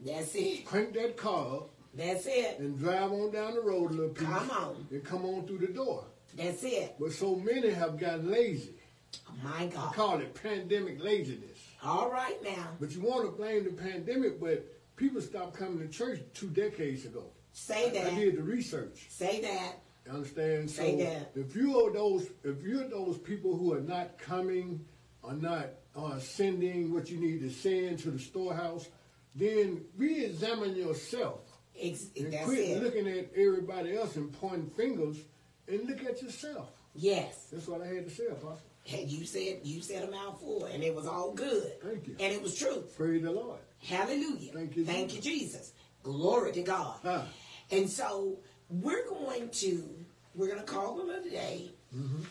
Speaker 9: That's it.
Speaker 10: crank that car up,
Speaker 9: That's it.
Speaker 10: and drive on down the road a little piece.
Speaker 9: Come on.
Speaker 10: And come on through the door.
Speaker 9: That's it.
Speaker 10: But so many have gotten lazy.
Speaker 9: Oh, my God.
Speaker 10: I call it pandemic laziness.
Speaker 9: All right now.
Speaker 10: But you want to blame the pandemic, but people stopped coming to church two decades ago.
Speaker 9: Say
Speaker 10: I,
Speaker 9: that.
Speaker 10: I did the research.
Speaker 9: Say that.
Speaker 10: You understand?
Speaker 9: Say
Speaker 10: so
Speaker 9: that.
Speaker 10: if you are those, if you're those people who are not coming, are not uh, sending what you need to send to the storehouse, then re-examine yourself
Speaker 9: Ex-
Speaker 10: and
Speaker 9: that's
Speaker 10: quit
Speaker 9: it.
Speaker 10: looking at everybody else and pointing fingers, and look at yourself.
Speaker 9: Yes.
Speaker 10: That's what I had to say, Apostle.
Speaker 9: Hey, you said you said a mouthful, and it was all good.
Speaker 10: Thank you.
Speaker 9: And it was truth.
Speaker 10: Praise the Lord.
Speaker 9: Hallelujah.
Speaker 10: Thank you,
Speaker 9: Thank
Speaker 10: Jesus.
Speaker 9: you, Jesus. Glory to God.
Speaker 10: Ah.
Speaker 9: And so we're going to we're going to call them a day,
Speaker 10: Mm-hmm.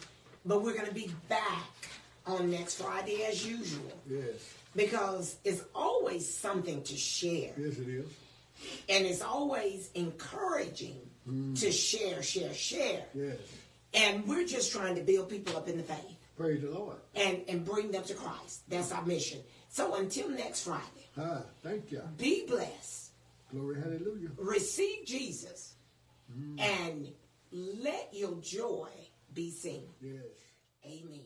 Speaker 9: but we're going to be back on next Friday as usual
Speaker 10: Yes.
Speaker 9: because it's always something to share,
Speaker 10: Yes, it is.
Speaker 9: and it's always encouraging to share, share, share.
Speaker 10: Yes.
Speaker 9: And we're just trying to build people up in the faith
Speaker 10: Praise the Lord.
Speaker 9: and and bring them to Christ. That's our mission. So until next Friday,
Speaker 10: Ah, thank you.
Speaker 9: be blessed.
Speaker 10: Glory, hallelujah.
Speaker 9: receive Jesus and let your joy be seen.
Speaker 10: Yes.
Speaker 9: Amen.